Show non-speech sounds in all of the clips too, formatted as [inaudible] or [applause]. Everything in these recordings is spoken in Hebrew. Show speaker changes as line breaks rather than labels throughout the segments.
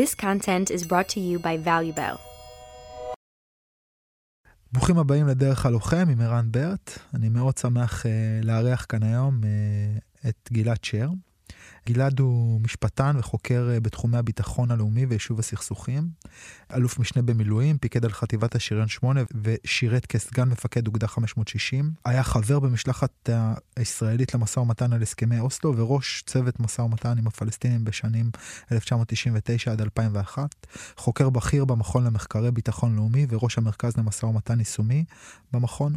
This content is brought to you by ValueBell.
ברוכים הבאים לדרך הלוחם עם ערן ברט. אני מאוד שמח uh, לארח כאן היום uh, את גלעד שר. גלעד הוא משפטן וחוקר uh, בתחומי הביטחון הלאומי ויישוב הסכסוכים. אלוף משנה במילואים, פיקד על חטיבת השריון 8 ושירת כסגן מפקד אוגדה 560. היה חבר במשלחת הישראלית למשא ומתן על הסכמי אוסלו וראש צוות משא ומתן עם הפלסטינים בשנים 1999 עד 2001. חוקר בכיר במכון למחקרי ביטחון לאומי וראש המרכז למשא ומתן יישומי במכון.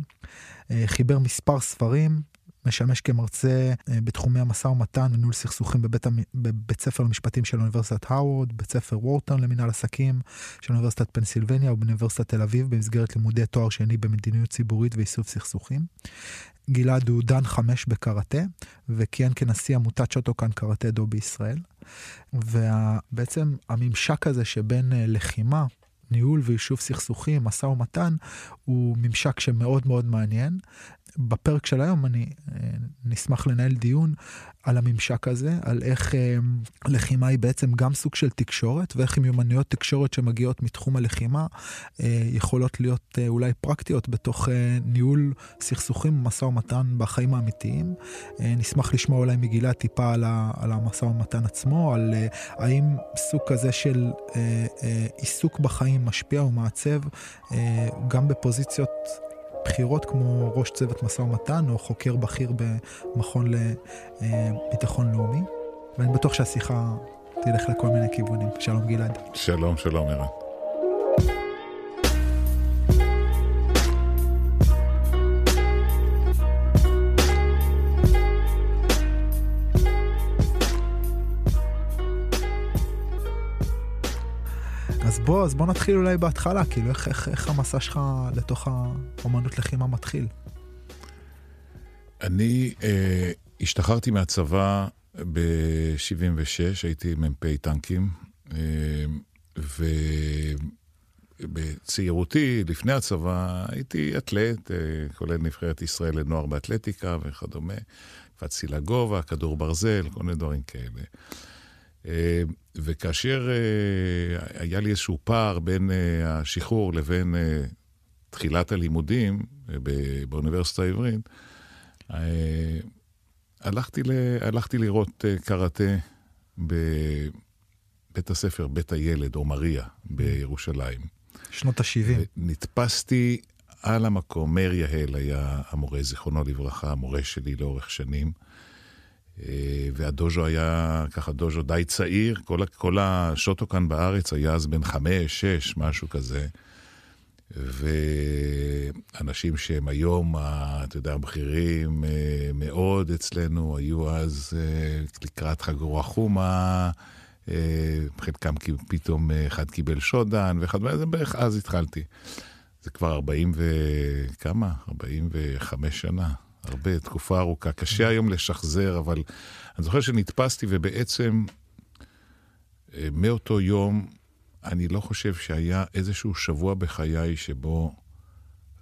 חיבר מספר ספרים, משמש כמרצה בתחומי המשא ומתן וניהול סכסוכים בבית, בבית ספר למשפטים של אוניברסיטת האוורד, בית ספר וורטון למנהל עסקים של אוניברסיטת פנסילבניה ובאוניברסיטת תל אביב במסגרת לימודי תואר שני במדיניות ציבורית ואיסוף סכסוכים. גלעד הוא דן חמש בקראטה וכיהן כנשיא עמותת שוטוקן קראטה דו בישראל. ובעצם הממשק הזה שבין לחימה ניהול ויישוב סכסוכים, משא ומתן, הוא ממשק שמאוד מאוד מעניין. בפרק של היום אני נשמח לנהל דיון על הממשק הזה, על איך אה, לחימה היא בעצם גם סוג של תקשורת, ואיך מיומנויות תקשורת שמגיעות מתחום הלחימה אה, יכולות להיות אה, אולי פרקטיות בתוך אה, ניהול סכסוכים ומשא ומתן בחיים האמיתיים. אה, נשמח לשמוע אולי מגילה טיפה על, המשא ומתן עצמו, על אה, האם סוג כזה של אה, אה, עיסוק בחיים משפיע ומעצב אה, גם בפוזיציות בחירות כמו ראש צוות משא ומתן או חוקר בכיר במכון לביטחון לאומי. ואני בטוח שהשיחה תלך לכל מיני כיוונים. שלום גלעד.
שלום, שלום ערן.
אז בוא, אז בוא נתחיל אולי בהתחלה, כאילו איך, איך, איך המסע שלך לתוך האומנות לחימה מתחיל?
אני אה, השתחררתי מהצבא ב-76, הייתי מ"פ טנקים, אה, ובצעירותי, לפני הצבא, הייתי אתלט, אה, כולל נבחרת ישראל לנוער באתלטיקה וכדומה. קפצתי לגובה, כדור ברזל, כל מיני דברים כאלה. וכאשר היה לי איזשהו פער בין השחרור לבין תחילת הלימודים באוניברסיטה העברית, הלכתי, ל... הלכתי לראות קראטה בבית הספר, בית הילד, או מריה, בירושלים.
שנות ה-70.
נתפסתי על המקום, מאיר יהל היה המורה, זיכרונו לברכה, המורה שלי לאורך שנים. והדוז'ו היה ככה דוז'ו די צעיר, כל, כל השוטו כאן בארץ היה אז בן חמש, שש, משהו כזה. ואנשים שהם היום, אתה יודע, בכירים מאוד אצלנו, היו אז לקראת חגורה חומה, חלקם פתאום אחד קיבל שודן, ואחד, זה בערך אז התחלתי. זה כבר 40 וכמה? 45 שנה. הרבה, תקופה ארוכה. קשה היום לשחזר, אבל אני זוכר שנתפסתי, ובעצם מאותו יום, אני לא חושב שהיה איזשהו שבוע בחיי שבו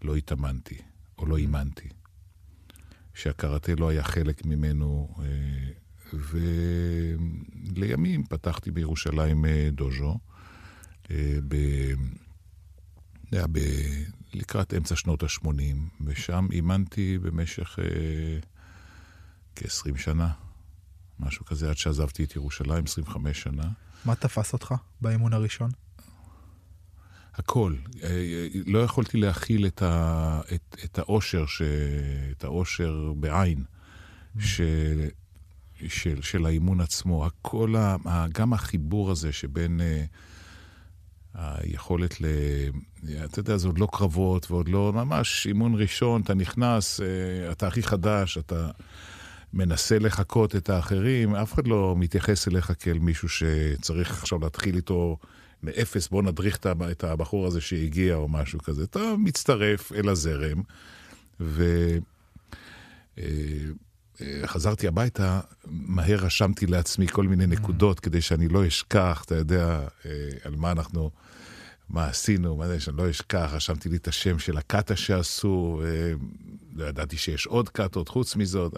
לא התאמנתי, או לא אימנתי. שהקראטה לא היה חלק ממנו, ולימים פתחתי בירושלים דוז'ו, ב... ב... לקראת אמצע שנות ה-80, ושם אימנתי במשך אה, כ-20 שנה, משהו כזה, עד שעזבתי את ירושלים, 25 שנה.
מה תפס אותך באימון הראשון?
הכל. אה, לא יכולתי להכיל את, ה, את, את האושר, ש, את האושר בעין, mm. של, של, של האימון עצמו. הכל, ה, גם החיבור הזה שבין... אה, היכולת ל... אתה יודע, זה עוד לא קרבות ועוד לא... ממש אימון ראשון, אתה נכנס, אה, אתה הכי חדש, אתה מנסה לחקות את האחרים, אף אחד לא מתייחס אליך כאל מישהו שצריך עכשיו להתחיל איתו מאפס, בוא נדריך את הבחור הזה שהגיע או משהו כזה. אתה מצטרף אל הזרם, ו... אה, חזרתי הביתה, מהר רשמתי לעצמי כל מיני נקודות כדי שאני לא אשכח, אתה יודע, על מה אנחנו, מה עשינו, מה זה, שאני לא אשכח, רשמתי לי את השם של הקאטה שעשו, לא ידעתי שיש עוד קאטות חוץ מזאת.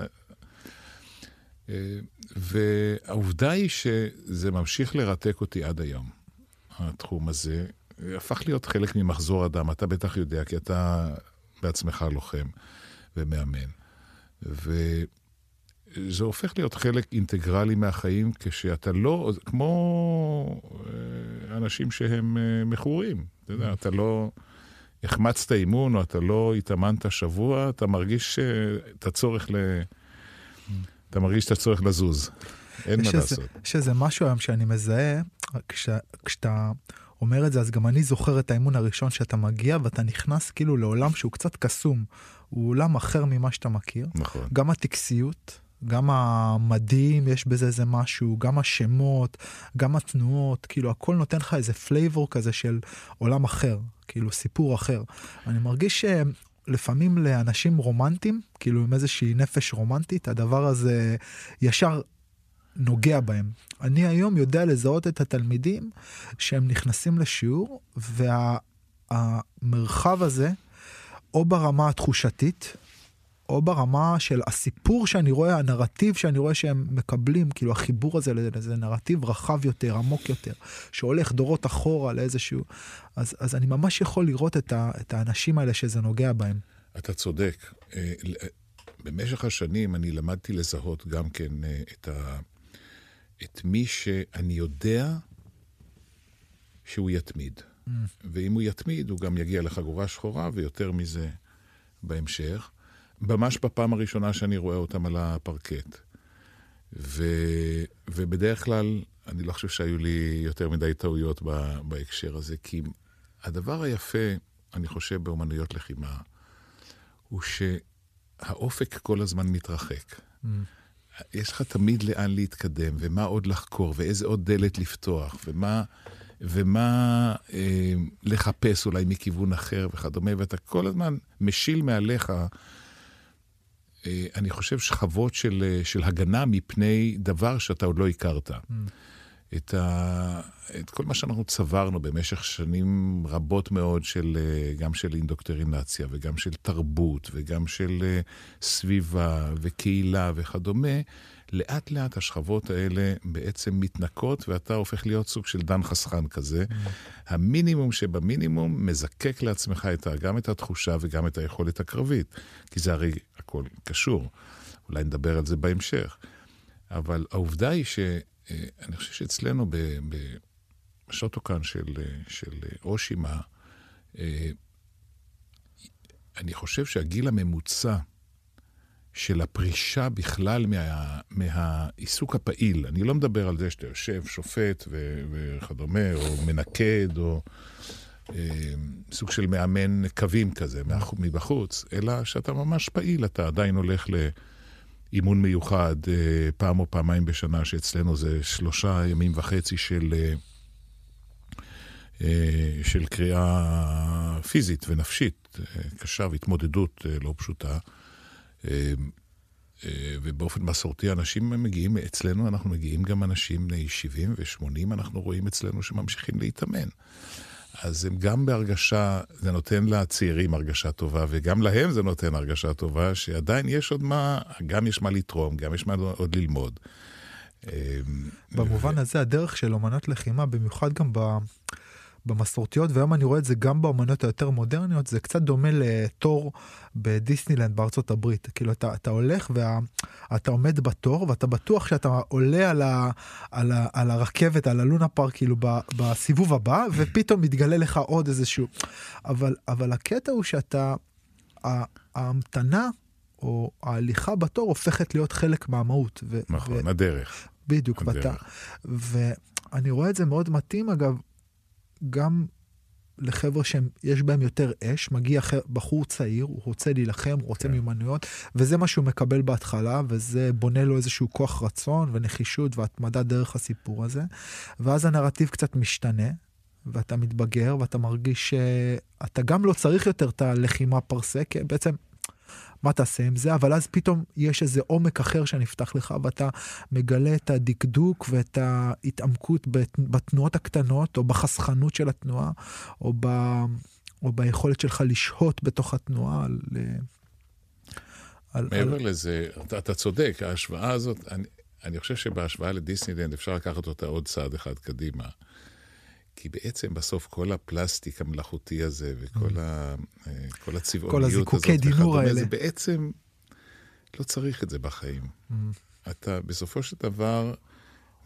והעובדה היא שזה ממשיך לרתק אותי עד היום. התחום הזה, הפך להיות חלק ממחזור אדם. אתה בטח יודע, כי אתה בעצמך לוחם ומאמן. וזה הופך להיות חלק אינטגרלי מהחיים כשאתה לא, כמו אה, אנשים שהם אה, מכורים. אתה יודע, אתה לא... החמצת אימון או אתה לא התאמנת שבוע, אתה מרגיש את הצורך ל... אתה מרגיש את הצורך לזוז. אין מה לעשות.
יש איזה משהו היום שאני מזהה, כש, כשאתה אומר את זה, אז גם אני זוכר את האימון הראשון שאתה מגיע ואתה נכנס כאילו לעולם שהוא קצת קסום. הוא עולם אחר ממה שאתה מכיר.
נכון.
גם הטקסיות, גם המדים, יש בזה איזה משהו, גם השמות, גם התנועות, כאילו הכל נותן לך איזה flavor כזה של עולם אחר, כאילו סיפור אחר. אני מרגיש שלפעמים לאנשים רומנטיים, כאילו עם איזושהי נפש רומנטית, הדבר הזה ישר נוגע בהם. אני היום יודע לזהות את התלמידים שהם נכנסים לשיעור, והמרחב וה, הזה, או ברמה התחושתית, או ברמה של הסיפור שאני רואה, הנרטיב שאני רואה שהם מקבלים, כאילו החיבור הזה לאיזה נרטיב רחב יותר, עמוק יותר, שהולך דורות אחורה לאיזשהו... אז, אז אני ממש יכול לראות את, ה, את האנשים האלה שזה נוגע בהם.
אתה צודק. אה, במשך השנים אני למדתי לזהות גם כן אה, את, ה, את מי שאני יודע שהוא יתמיד. Mm. ואם הוא יתמיד, הוא גם יגיע לחגורה שחורה, ויותר מזה בהמשך. ממש בפעם הראשונה שאני רואה אותם על הפרקט. ו, ובדרך כלל, אני לא חושב שהיו לי יותר מדי טעויות ב, בהקשר הזה, כי הדבר היפה, אני חושב, באומנויות לחימה, הוא שהאופק כל הזמן מתרחק. Mm. יש לך תמיד לאן להתקדם, ומה עוד לחקור, ואיזה עוד דלת לפתוח, ומה, ומה אה, לחפש אולי מכיוון אחר וכדומה, ואתה כל הזמן משיל מעליך אני חושב, שכבות של, אה, של הגנה מפני דבר שאתה עוד לא הכרת. Mm. את, ה, את כל מה שאנחנו צברנו במשך שנים רבות מאוד, של, אה, גם של אינדוקטרינציה, וגם של תרבות, וגם של סביבה, וקהילה וכדומה, לאט לאט השכבות האלה בעצם מתנקות, ואתה הופך להיות סוג של דן חסכן כזה. Mm. המינימום שבמינימום מזקק לעצמך את, גם את התחושה וגם את היכולת הקרבית, כי זה הרי הכל קשור. אולי נדבר על זה בהמשך. אבל העובדה היא שאני חושב שאצלנו בשוטוקן של, של אושימה, אה, אני חושב שהגיל הממוצע של הפרישה בכלל מה, מהעיסוק הפעיל. אני לא מדבר על זה שאתה יושב, שופט ו, וכדומה, או מנקד, או סוג של מאמן קווים כזה מבחוץ, אלא שאתה ממש פעיל, אתה עדיין הולך לאימון מיוחד אה, פעם או פעמיים בשנה, שאצלנו זה שלושה ימים וחצי של... אה, אה של קריאה פיזית ונפשית אה, קשה והתמודדות אה, לא פשוטה. אה, אה, ובאופן מסורתי אנשים מגיעים, אצלנו אנחנו מגיעים גם אנשים בני 70 ו-80, אנחנו רואים אצלנו שממשיכים להתאמן. אז הם גם בהרגשה, זה נותן לצעירים הרגשה טובה, וגם להם זה נותן הרגשה טובה, שעדיין יש עוד מה, גם יש מה לתרום, גם יש מה עוד ללמוד.
אה, במובן הזה, הדרך של אומנות לחימה, במיוחד גם ב... במסורתיות, והיום אני רואה את זה גם באמנות היותר מודרניות, זה קצת דומה לתור בדיסנילנד בארצות הברית. כאילו אתה, אתה הולך ואתה עומד בתור ואתה בטוח שאתה עולה על, ה, על, ה, על הרכבת, על הלונה פארק, כאילו ב, בסיבוב הבא, ופתאום מתגלה לך עוד איזשהו... אבל, אבל הקטע הוא שאתה, ההמתנה או ההליכה בתור הופכת להיות חלק מהמהות.
ו, נכון, ו, הדרך.
בדיוק, הדרך. ואתה, ואני רואה את זה מאוד מתאים אגב גם לחבר'ה שיש בהם יותר אש, מגיע בחור צעיר, הוא רוצה להילחם, הוא רוצה כן. מיומנויות, וזה מה שהוא מקבל בהתחלה, וזה בונה לו איזשהו כוח רצון ונחישות והתמדה דרך הסיפור הזה. ואז הנרטיב קצת משתנה, ואתה מתבגר, ואתה מרגיש שאתה גם לא צריך יותר את הלחימה פרסה, כי בעצם מה תעשה עם זה, אבל אז פתאום יש איזה עומק אחר שנפתח לך, ואתה מגלה את הדקדוק ואת ההתעמקות בתנועות הקטנות, או בחסכנות של התנועה, או, ב, או ביכולת שלך לשהות בתוך התנועה. על,
על, מעבר על... לזה, אתה, אתה צודק, ההשוואה הזאת, אני, אני חושב שבהשוואה לדיסנילנד אפשר לקחת אותה עוד צעד אחד קדימה. כי בעצם בסוף כל הפלסטיק המלאכותי הזה וכל ה, אה, כל הצבעוניות
כל הזיקוקי דינור האלה.
זה בעצם, לא צריך את זה בחיים. Mm. אתה בסופו של דבר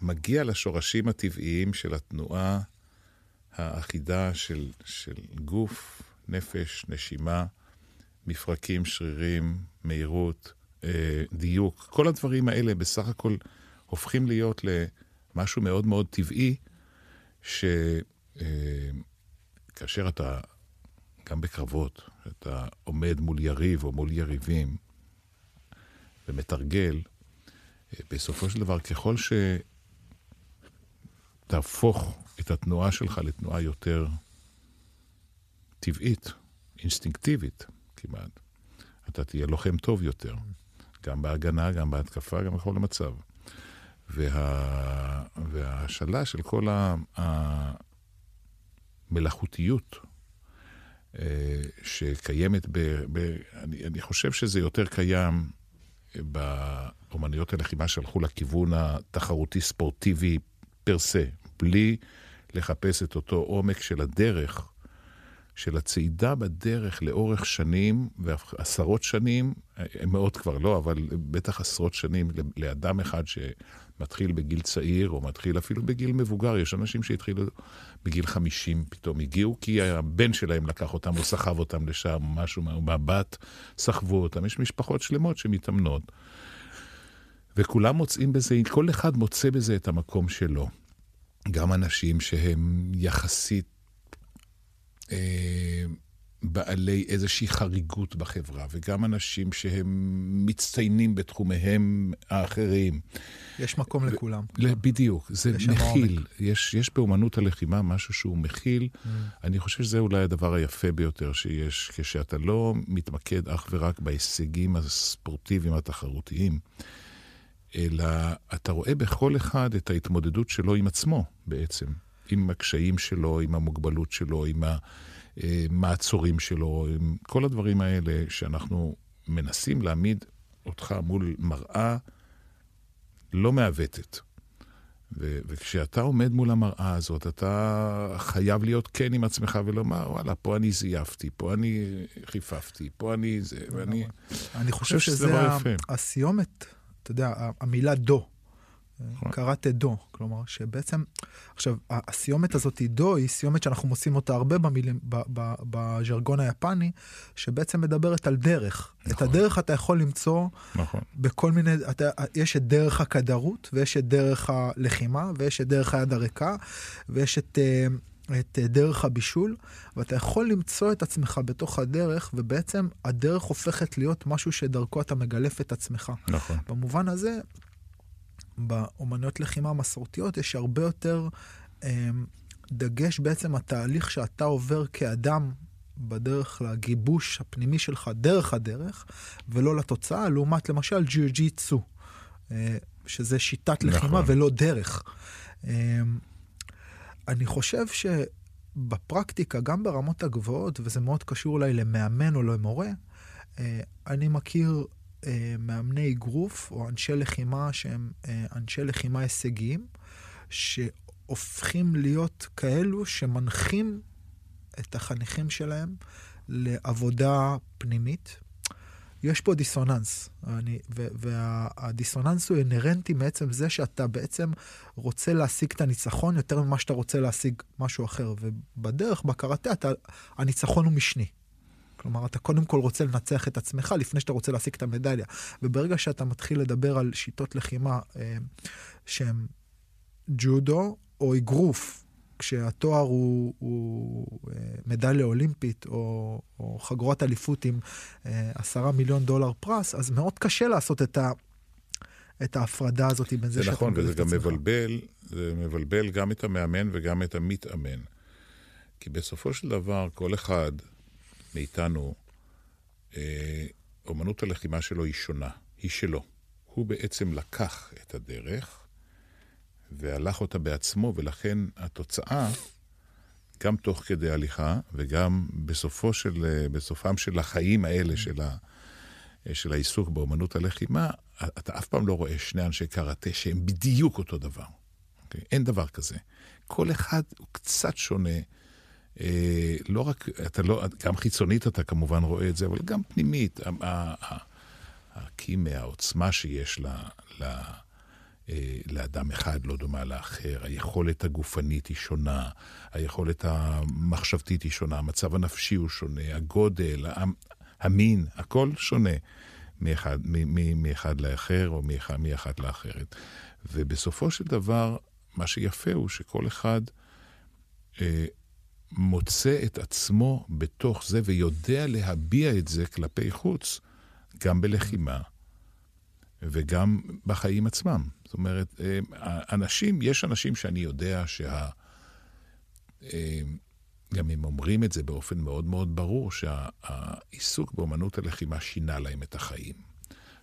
מגיע לשורשים הטבעיים של התנועה האחידה של, של גוף, נפש, נשימה, מפרקים, שרירים, מהירות, אה, דיוק. כל הדברים האלה בסך הכל הופכים להיות למשהו מאוד מאוד טבעי, שכאשר אה, אתה, גם בקרבות, אתה עומד מול יריב או מול יריבים ומתרגל, אה, בסופו של דבר, ככל שתהפוך את התנועה שלך לתנועה יותר טבעית, אינסטינקטיבית כמעט, אתה תהיה לוחם טוב יותר, גם בהגנה, גם בהתקפה, גם בכל המצב. וה... וההשאלה של כל המלאכותיות אה, שקיימת, ב... ב... אני, אני חושב שזה יותר קיים באומנויות הלחימה שהלכו לכיוון התחרותי-ספורטיבי פר סה, בלי לחפש את אותו עומק של הדרך, של הצעידה בדרך לאורך שנים, ועשרות שנים, מאות כבר לא, אבל בטח עשרות שנים, לאדם אחד שמתחיל בגיל צעיר, או מתחיל אפילו בגיל מבוגר. יש אנשים שהתחילו בגיל 50, פתאום הגיעו, כי הבן שלהם לקח אותם או סחב אותם לשם, משהו מהבת, סחבו אותם. יש משפחות שלמות שמתאמנות. וכולם מוצאים בזה, כל אחד מוצא בזה את המקום שלו. גם אנשים שהם יחסית אה, בעלי איזושהי חריגות בחברה, וגם אנשים שהם מצטיינים בתחומיהם האחרים.
יש מקום ו- לכולם.
בדיוק, זה מכיל. יש, יש באומנות הלחימה משהו שהוא מכיל. Mm. אני חושב שזה אולי הדבר היפה ביותר שיש, כשאתה לא מתמקד אך ורק בהישגים הספורטיביים התחרותיים. אלא אתה רואה בכל אחד את ההתמודדות שלו עם עצמו בעצם, עם הקשיים שלו, עם המוגבלות שלו, עם המעצורים שלו, עם כל הדברים האלה שאנחנו מנסים להעמיד אותך מול מראה לא מעוותת. ו- וכשאתה עומד מול המראה הזאת, אתה חייב להיות כן עם עצמך ולומר, וואלה, פה אני זייפתי, פה אני חיפפתי, פה אני זה, ואני...
אני חושב שזה הסיומת אתה יודע, המילה דו. נכון. קראתי דו, כלומר שבעצם, עכשיו הסיומת הזאת היא דו, היא סיומת שאנחנו מוצאים אותה הרבה במילים, בז'רגון היפני, שבעצם מדברת על דרך. נכון. את הדרך אתה יכול למצוא נכון. בכל מיני, אתה, יש את דרך הכדרות, ויש את דרך הלחימה, ויש את דרך היד הריקה, ויש את... Uh, את אה, דרך הבישול, ואתה יכול למצוא את עצמך בתוך הדרך, ובעצם הדרך הופכת להיות משהו שדרכו אתה מגלף את עצמך.
נכון.
במובן הזה, באומנויות לחימה המסורתיות יש הרבה יותר אה, דגש בעצם התהליך שאתה עובר כאדם בדרך לגיבוש הפנימי שלך דרך הדרך, ולא לתוצאה, לעומת למשל ג'יו-ג'יצו, אה, שזה שיטת לחימה נכון. ולא דרך. אה, אני חושב שבפרקטיקה, גם ברמות הגבוהות, וזה מאוד קשור אולי למאמן או למורה, אה, אני מכיר מאמני אגרוף או אנשי לחימה שהם אה, אנשי לחימה הישגיים, שהופכים להיות כאלו שמנחים את החניכים שלהם לעבודה פנימית, יש פה דיסוננס, אני, והדיסוננס הוא אינהרנטי מעצם זה שאתה בעצם רוצה להשיג את הניצחון יותר ממה שאתה רוצה להשיג משהו אחר, ובדרך, בקראטה, הניצחון הוא משני. כלומר, אתה קודם כל רוצה לנצח את עצמך לפני שאתה רוצה להשיג את המדליה. וברגע שאתה מתחיל לדבר על שיטות לחימה אה, שהן ג'ודו או אגרוף, כשהתואר הוא, הוא אה, מדליה אולימפית או, או חגורת אליפות עם אה, עשרה מיליון דולר פרס, אז מאוד קשה לעשות את, ה, את ההפרדה הזאת בין זה
שאתה נכון, וזה גם מבלבל, זה מבלבל גם את המאמן וגם את המתאמן. כי בסופו של דבר, כל אחד מאיתנו, אה, אומנות הלחימה שלו היא שונה, היא שלו. הוא בעצם לקח את הדרך, והלך אותה בעצמו, ולכן התוצאה, גם תוך כדי הליכה, וגם בסופו של, בסופם של החיים האלה, של, ה, של העיסוק באומנות הלחימה, אתה אף פעם לא רואה שני אנשי קראטה שהם בדיוק אותו דבר. Okay? אוקיי? אין דבר כזה. כל אחד הוא קצת שונה. אה, לא רק, אתה לא, גם חיצונית אתה כמובן רואה את זה, אבל גם פנימית. הקימה, העוצמה שיש לה, לה, אה, לאדם אחד לא דומה לאחר, היכולת הגופנית היא שונה, היכולת המחשבתית היא שונה, המצב הנפשי הוא שונה, הגודל, המין, הכל שונה מאחד, מאחד לאחר או מאחד, מאחד לאחרת. ובסופו של דבר, מה שיפה הוא שכל אחד אה, מוצא את עצמו בתוך זה ויודע להביע את זה כלפי חוץ, גם בלחימה וגם בחיים עצמם. זאת אומרת, אה, אנשים, יש אנשים שאני יודע שה... אה, גם הם אומרים את זה באופן מאוד מאוד ברור, שהעיסוק באמנות הלחימה שינה להם את החיים.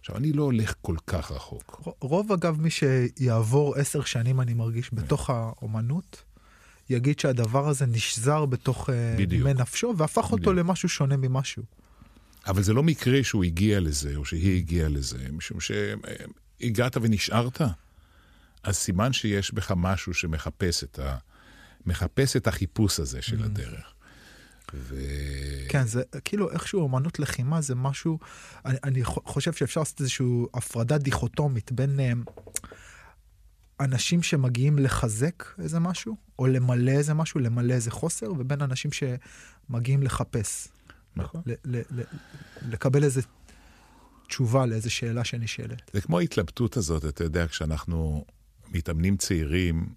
עכשיו, אני לא הולך כל כך רחוק.
רוב, אגב, מי שיעבור עשר שנים, אני מרגיש, בתוך האומנות, יגיד שהדבר הזה נשזר בתוך אה, נימי נפשו, והפך בדיוק. אותו למשהו שונה ממשהו.
אבל זה לא מקרה שהוא הגיע לזה, או שהיא הגיעה לזה, משום שהגעת ונשארת. אז סימן שיש בך משהו שמחפש את, ה... מחפש את החיפוש הזה של mm. הדרך.
ו... כן, זה כאילו איכשהו אמנות לחימה זה משהו, אני, אני חושב שאפשר לעשות איזושהי הפרדה דיכוטומית בין uh, אנשים שמגיעים לחזק איזה משהו, או למלא איזה משהו, למלא איזה חוסר, ובין אנשים שמגיעים לחפש.
נכון.
ל- ל- ל- לקבל איזה תשובה לאיזה שאלה שנשאלת.
זה כמו ההתלבטות הזאת, אתה יודע, כשאנחנו מתאמנים צעירים,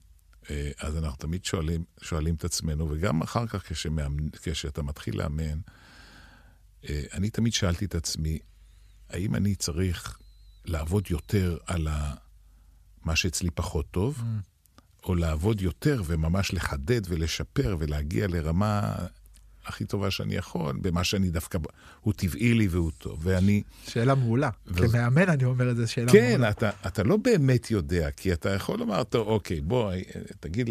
אה, אז אנחנו תמיד שואלים, שואלים את עצמנו, וגם אחר כך כשמאמנ... כשאתה מתחיל לאמן, אה, אני תמיד שאלתי את עצמי, האם אני צריך לעבוד יותר על ה... מה שאצלי פחות טוב, mm. או לעבוד יותר וממש לחדד ולשפר ולהגיע לרמה הכי טובה שאני יכול, במה שאני דווקא, הוא טבעי לי והוא טוב, ואני...
שאלה מעולה. ו... כמאמן אני אומר את זה, שאלה
כן,
מעולה.
כן, אתה, אתה לא באמת יודע, כי אתה יכול לומר, טוב, אוקיי, בוא, תגיד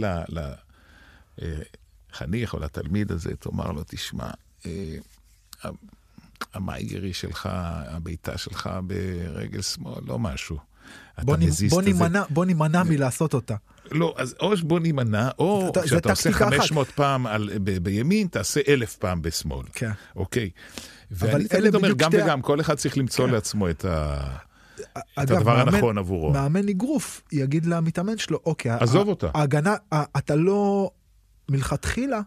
לחניך אה, או לתלמיד הזה, תאמר לו, תשמע, אה, המייגרי שלך, הבעיטה שלך ברגל שמאל, לא משהו.
נ, בוא, נימנע, בוא נימנע מלעשות אותה.
לא, אז או בוא נימנע, או כשאתה עושה 500 אחת. פעם על, ב, בימין, תעשה אלף פעם בשמאל.
כן.
אוקיי. ואני תמיד אומר, גם שתי... וגם, כל אחד צריך למצוא כן. לעצמו את, ה... אגב, את הדבר מאמן, הנכון עבורו.
מאמן אגרוף יגיד למתאמן שלו, אוקיי,
עזוב אותה.
ההגנה, אתה לא, מלכתחילה,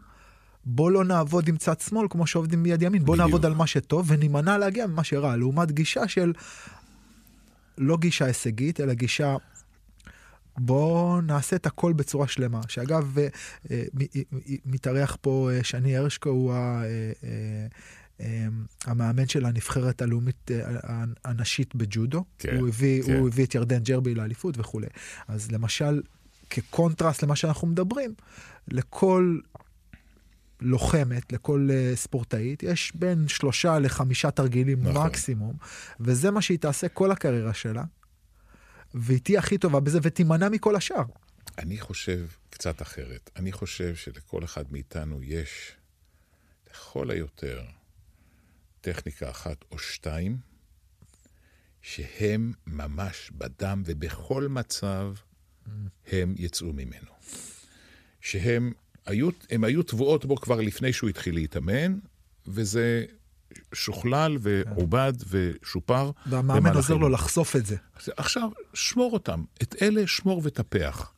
בוא לא נעבוד עם צד שמאל כמו שעובדים מיד ימין, בוא בדיוק. נעבוד על מה שטוב ונימנע להגיע ממה שרע, לעומת גישה של לא גישה הישגית, אלא גישה בואו נעשה את הכל בצורה שלמה. שאגב, אה, אה, מתארח פה אה, שני הרשקו, הוא המאמן של הנבחרת הלאומית הנשית בג'ודו. כן, הוא, הביא, כן. הוא הביא את ירדן ג'רבי לאליפות וכולי. אז למשל, כקונטרסט למה שאנחנו מדברים, לכל לוחמת, לכל uh, ספורטאית, יש בין שלושה לחמישה תרגילים נכון. מקסימום, וזה מה שהיא תעשה כל הקריירה שלה, והיא תהיה הכי טובה בזה ותימנע מכל השאר.
אני חושב קצת אחרת. אני חושב שלכל אחד מאיתנו יש, לכל היותר, טכניקה אחת או שתיים, שהם ממש בדם ובכל מצב הם יצאו ממנו. שהם היו, הם היו טבועות בו כבר לפני שהוא התחיל להתאמן, וזה שוכלל ועובד ושופר.
והמאמן עוזר לו לחשוף את זה.
עכשיו, שמור אותם. את אלה שמור וטפח.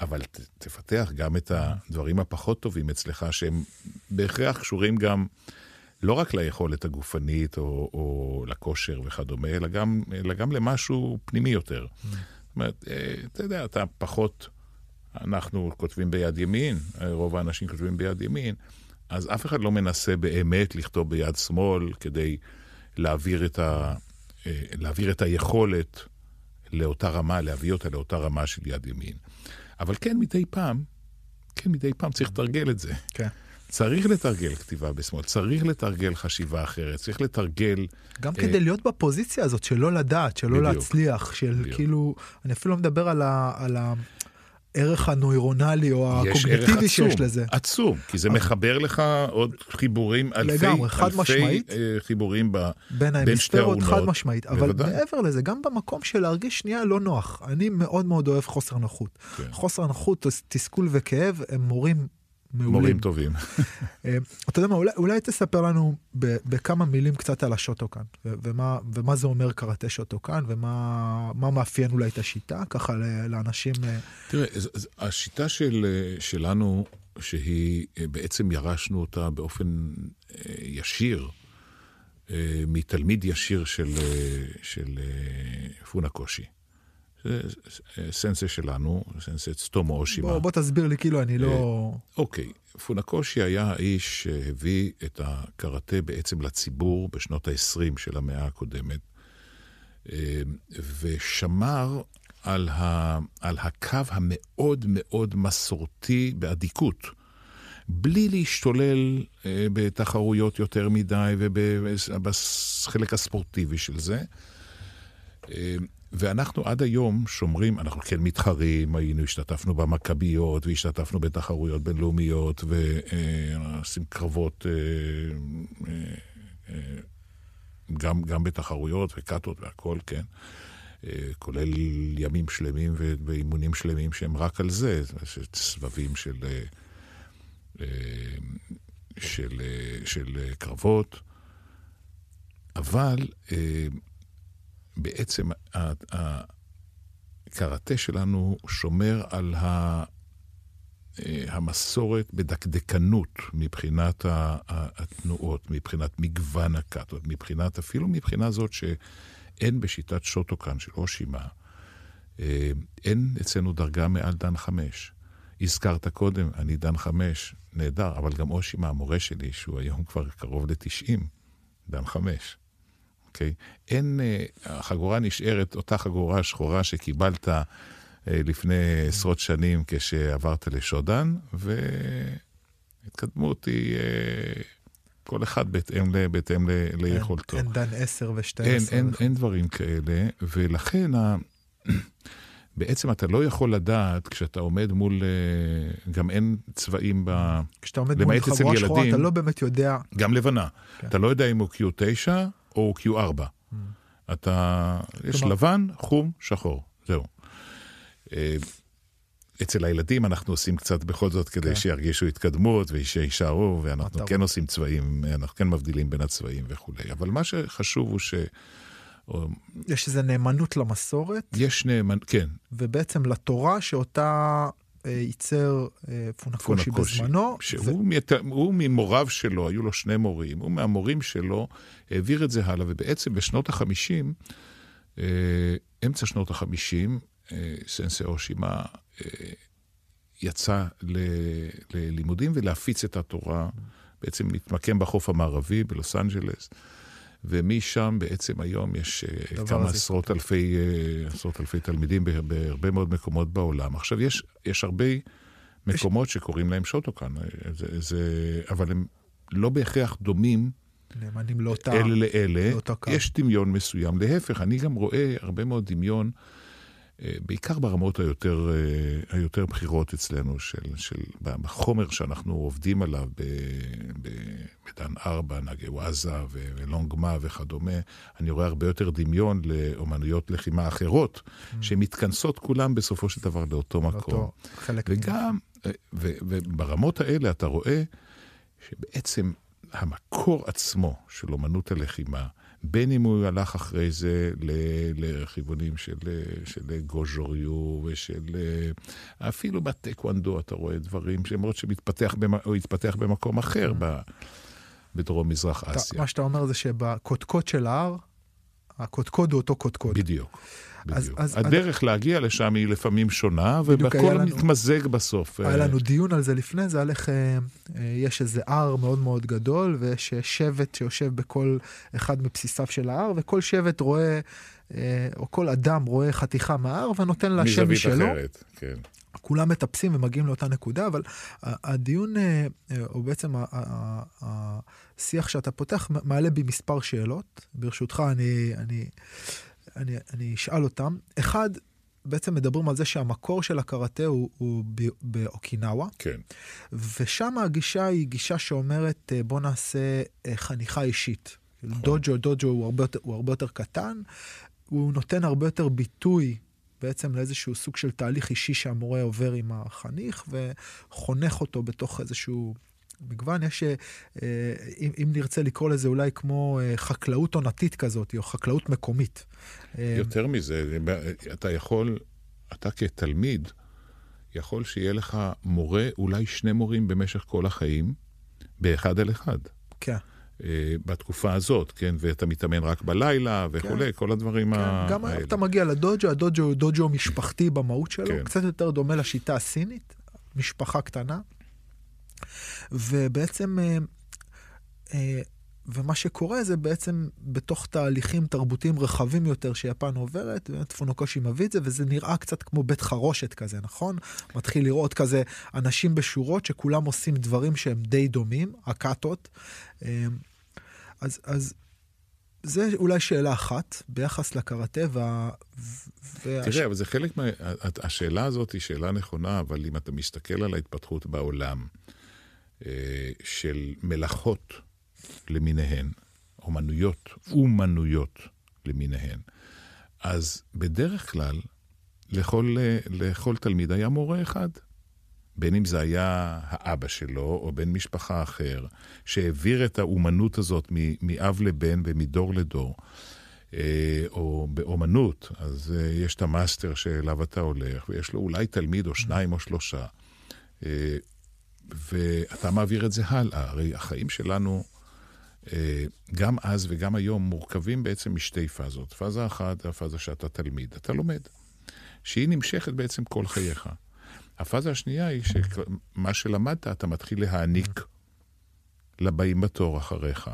אבל ת, תפתח גם את הדברים הפחות טובים אצלך, שהם בהכרח קשורים גם לא רק ליכולת הגופנית או, או לכושר וכדומה, אלא גם, אלא גם למשהו פנימי יותר. זאת אומרת, אה, אתה יודע, אתה פחות... אנחנו כותבים ביד ימין, רוב האנשים כותבים ביד ימין, אז אף אחד לא מנסה באמת לכתוב ביד שמאל כדי להעביר את, ה, אה, להעביר את היכולת לאותה רמה, להביא אותה לאותה רמה של יד ימין. אבל כן, מדי פעם, כן, מדי פעם צריך לתרגל את זה.
כן.
צריך לתרגל כתיבה בשמאל, צריך לתרגל חשיבה אחרת, צריך לתרגל...
גם uh, כדי להיות בפוזיציה הזאת של לא לדעת, של לא להצליח, של בדיוק. כאילו, אני אפילו לא מדבר על, ה, על, ה, הערך הנוירונלי או
יש ערך
הקוגניטיבי
עצום,
שיש לזה.
עצום, כי זה מחבר לך עוד חיבורים, אלפי,
לגמרי, חד
אלפי
משמעית.
אה, חיבורים ב...
בין
בין שתי
ההמיספרות חד משמעית, אבל
בוודאי.
מעבר לזה, גם במקום של להרגיש שנייה לא נוח. אני מאוד מאוד אוהב חוסר נוחות.
כן.
חוסר נוחות, תסכול וכאב הם מורים מעולים.
מורים טובים. [laughs]
אה, אתה יודע מה, אולי, אולי תספר לנו ב, בכמה מילים קצת על השוטוקן, ו- ומה, ומה זה אומר קראטה שוטוקן, ומה מה מאפיין אולי את השיטה, ככה ל- לאנשים... אה,
תראה, ז- ז- השיטה של, אה, שלנו, שהיא בעצם ירשנו אותה באופן ישיר, מתלמיד ישיר של, של אה, פונה קושי. זה אה, סנסה שלנו, סנסה סטומו אושימה.
בוא, בוא תסביר לי, כאילו אני לא...
אוקיי, פונקושי היה האיש שהביא את הקראטה בעצם לציבור בשנות ה-20 של המאה הקודמת, אה, ושמר על, ה, על הקו המאוד מאוד מסורתי באדיקות. בלי להשתולל אה, בתחרויות יותר מדי ובחלק הספורטיבי של זה. אה, ואנחנו עד היום שומרים, אנחנו כן מתחרים, היינו, השתתפנו במכביות, והשתתפנו בתחרויות בינלאומיות, ועושים קרבות אה, אה, אה, גם, גם בתחרויות וקאטות והכל, כן. אה, כולל ימים שלמים ואימונים שלמים שהם רק על זה, סבבים של, אה, אה, של, אה, של אה, קרבות, אבל אה, בעצם הקראטה שלנו שומר על ה... אה, המסורת בדקדקנות מבחינת התנועות, מבחינת מגוון הקאטות, מבחינת, אפילו מבחינה זאת שאין בשיטת שוטוקן של אושימה, אה, אין אצלנו דרגה מעל דן חמש. הזכרת קודם, אני דן חמש, נהדר, אבל גם אושימה, המורה שלי, שהוא היום כבר קרוב ל-90, דן חמש. אוקיי? אין, אה, החגורה נשארת אותה חגורה שחורה שקיבלת אה, לפני עשרות שנים כשעברת לשודן, והתקדמות היא אה, כל אחד בהתאם, ל, בהתאם ל, ליכולתו.
אין דן 10 ו-12.
אין, אין, אין דברים כאלה, ולכן ה... [clears throat] בעצם אתה לא יכול לדעת כשאתה עומד מול, גם אין צבעים ב...
כשאתה עומד מול חבורה שחורה,
ילדים.
אתה לא באמת יודע...
גם לבנה.
כן.
אתה לא יודע אם הוא Q9 או הוא Q4. אתה... יש
כלומר-
לבן, חום, שחור. זהו. אה, אצל הילדים אנחנו עושים קצת בכל זאת כדי
כן.
שירגישו התקדמות ושישארו, ואנחנו. כן עושים צבעים, אנחנו כן מבדילים בין הצבעים וכולי. אבל מה שחשוב הוא שיש
יש איזו נאמנות למסורת,
נאמן, כן,
ובעצם לתורה שאותה ייצר אה, פונקושי בזמנו.
שהוא. הוא ממוריו שלו, היו לו שני מורים, הוא מהמורים שלו העביר את זה הלאה, ובעצם בשנות החמישים, אה, אמצע שנות החמישים, אה, סנסי אושימה אה, יצא ל... ללימודים ולהפיץ את התורה, בעצם מתמקם בחוף המערבי בלוס אנג'לס. ומשם בעצם היום יש אה, כמה. עשרות אלפי, אה, עשרות אלפי תלמידים בהרבה מאוד מקומות בעולם. עכשיו, יש, יש הרבה מקומות שקוראים להם שוטוקן, אה, זה, זה, אבל הם לא בהכרח דומים
נאמנים לאותה...
אלה לאלה.
לאותו קו.
יש דמיון מסוים. להפך, אני גם רואה הרבה מאוד דמיון, בעיקר ברמות היותר, אה, היותר בכירות אצלנו, של, של, בחומר שאנחנו עובדים עליו ב, ב, בדן ארבע, נגי וואזה ו- ולונגמה וכדומה, אני רואה הרבה יותר דמיון לאומנויות לחימה אחרות, שמתכנסות כולם בסופו של דבר לאותו מקום. וגם, אה, ו- וברמות האלה אתה רואה שבעצם המקור עצמו של אומנות הלחימה, בין אם הוא הלך אחרי זה לכיוונים של, של גוז'וריו ושל... אפילו בטקוונדו אתה רואה דברים, למרות שמתפתח במ- הוא התפתח במקום אחר ב- בדרום-מזרח אסיה.
מה שאתה אומר זה שבקודקוד של ההר, הקודקוד הוא אותו קודקוד.
בדיוק.
אז-
בדיוק.
אז-
הדרך להגיע לשם היא לפעמים שונה, והכל
לנו-
מתמזג בסוף.
היה
אה,
לנו דיון על זה לפני זה, על איך אה, אה, יש איזה הר מאוד מאוד גדול, ויש אה, שבט שיושב בכל אחד מבסיסיו של ההר, וכל שבט רואה, אה, או כל אדם רואה חתיכה מההר ונותן לה שם
מזווית
משלו.
אחרת, כן.
כולם מטפסים ומגיעים לאותה נקודה, אבל הדיון, אה, או בעצם השיח שאתה פותח, מעלה בי מספר שאלות. ברשותך, אני, אני, אני, אני אשאל אותם. אחד, בעצם מדברים על זה שהמקור של הקראטה הוא, הוא ב- באוקינאווה,
כן.
ושם הגישה היא גישה שאומרת, אה, בוא נעשה אה, חניכה אישית.
נכון.
דוג'ו, דוג'ו הוא הרבה, הוא הרבה יותר קטן, הוא נותן הרבה יותר ביטוי בעצם לאיזשהו סוג של תהליך אישי שהמורה עובר עם החניך וחונך אותו בתוך איזשהו מגוון. יש, אה, אם, אם נרצה לקרוא לזה אולי כמו אה, חקלאות עונתית כזאת, או חקלאות מקומית. אה,
יותר מזה, אתה יכול, אתה כתלמיד, יכול שיהיה לך מורה, אולי שני מורים במשך כל החיים, באחד על אחד.
כן.
אה, בתקופה הזאת, כן? ואתה מתאמן רק בלילה וכולי,
כן.
כל הדברים
כן, גם
האלה.
היום אתה מגיע לדוג'ו, הדוג'ו הוא דוג'ו משפחתי במהות שלו,
כן.
קצת יותר דומה לשיטה הסינית, משפחה קטנה. ובעצם, אה, אה, ומה שקורה זה בעצם בתוך תהליכים תרבותיים רחבים יותר שיפן עוברת, פונוקושי מביא את זה, וזה נראה קצת כמו בית חרושת כזה, נכון? מתחיל לראות כזה אנשים בשורות שכולם עושים דברים שהם די דומים, הקאטות. אה, אז, אז זה אולי שאלה אחת ביחס לקראטה וה... וה...
תראה, אבל זה חלק מה... השאלה הזאת היא שאלה נכונה, אבל אם אתה מסתכל על ההתפתחות בעולם של מלאכות למיניהן, אומנויות, אומנויות למיניהן, אז בדרך כלל לכל, אה, לכל תלמיד היה מורה אחד. בין אם זה היה האבא שלו, או בן משפחה אחר, שהעביר את האומנות הזאת מאב לבן ומדור לדור. אה, או באומנות, אז אה, יש את המאסטר שאליו אתה הולך, ויש לו אולי תלמיד או שניים או שלושה, אה, ואתה מעביר את זה הלאה. הרי החיים שלנו, אה, גם אז וגם היום, מורכבים בעצם משתי פאזות. פאזה אחת זה הפאזה שאתה תלמיד, אתה לומד, שהיא נמשכת בעצם כל חייך. הפאזה השנייה היא שמה שלמדת אתה מתחיל להעניק לבאים בתור אחריך.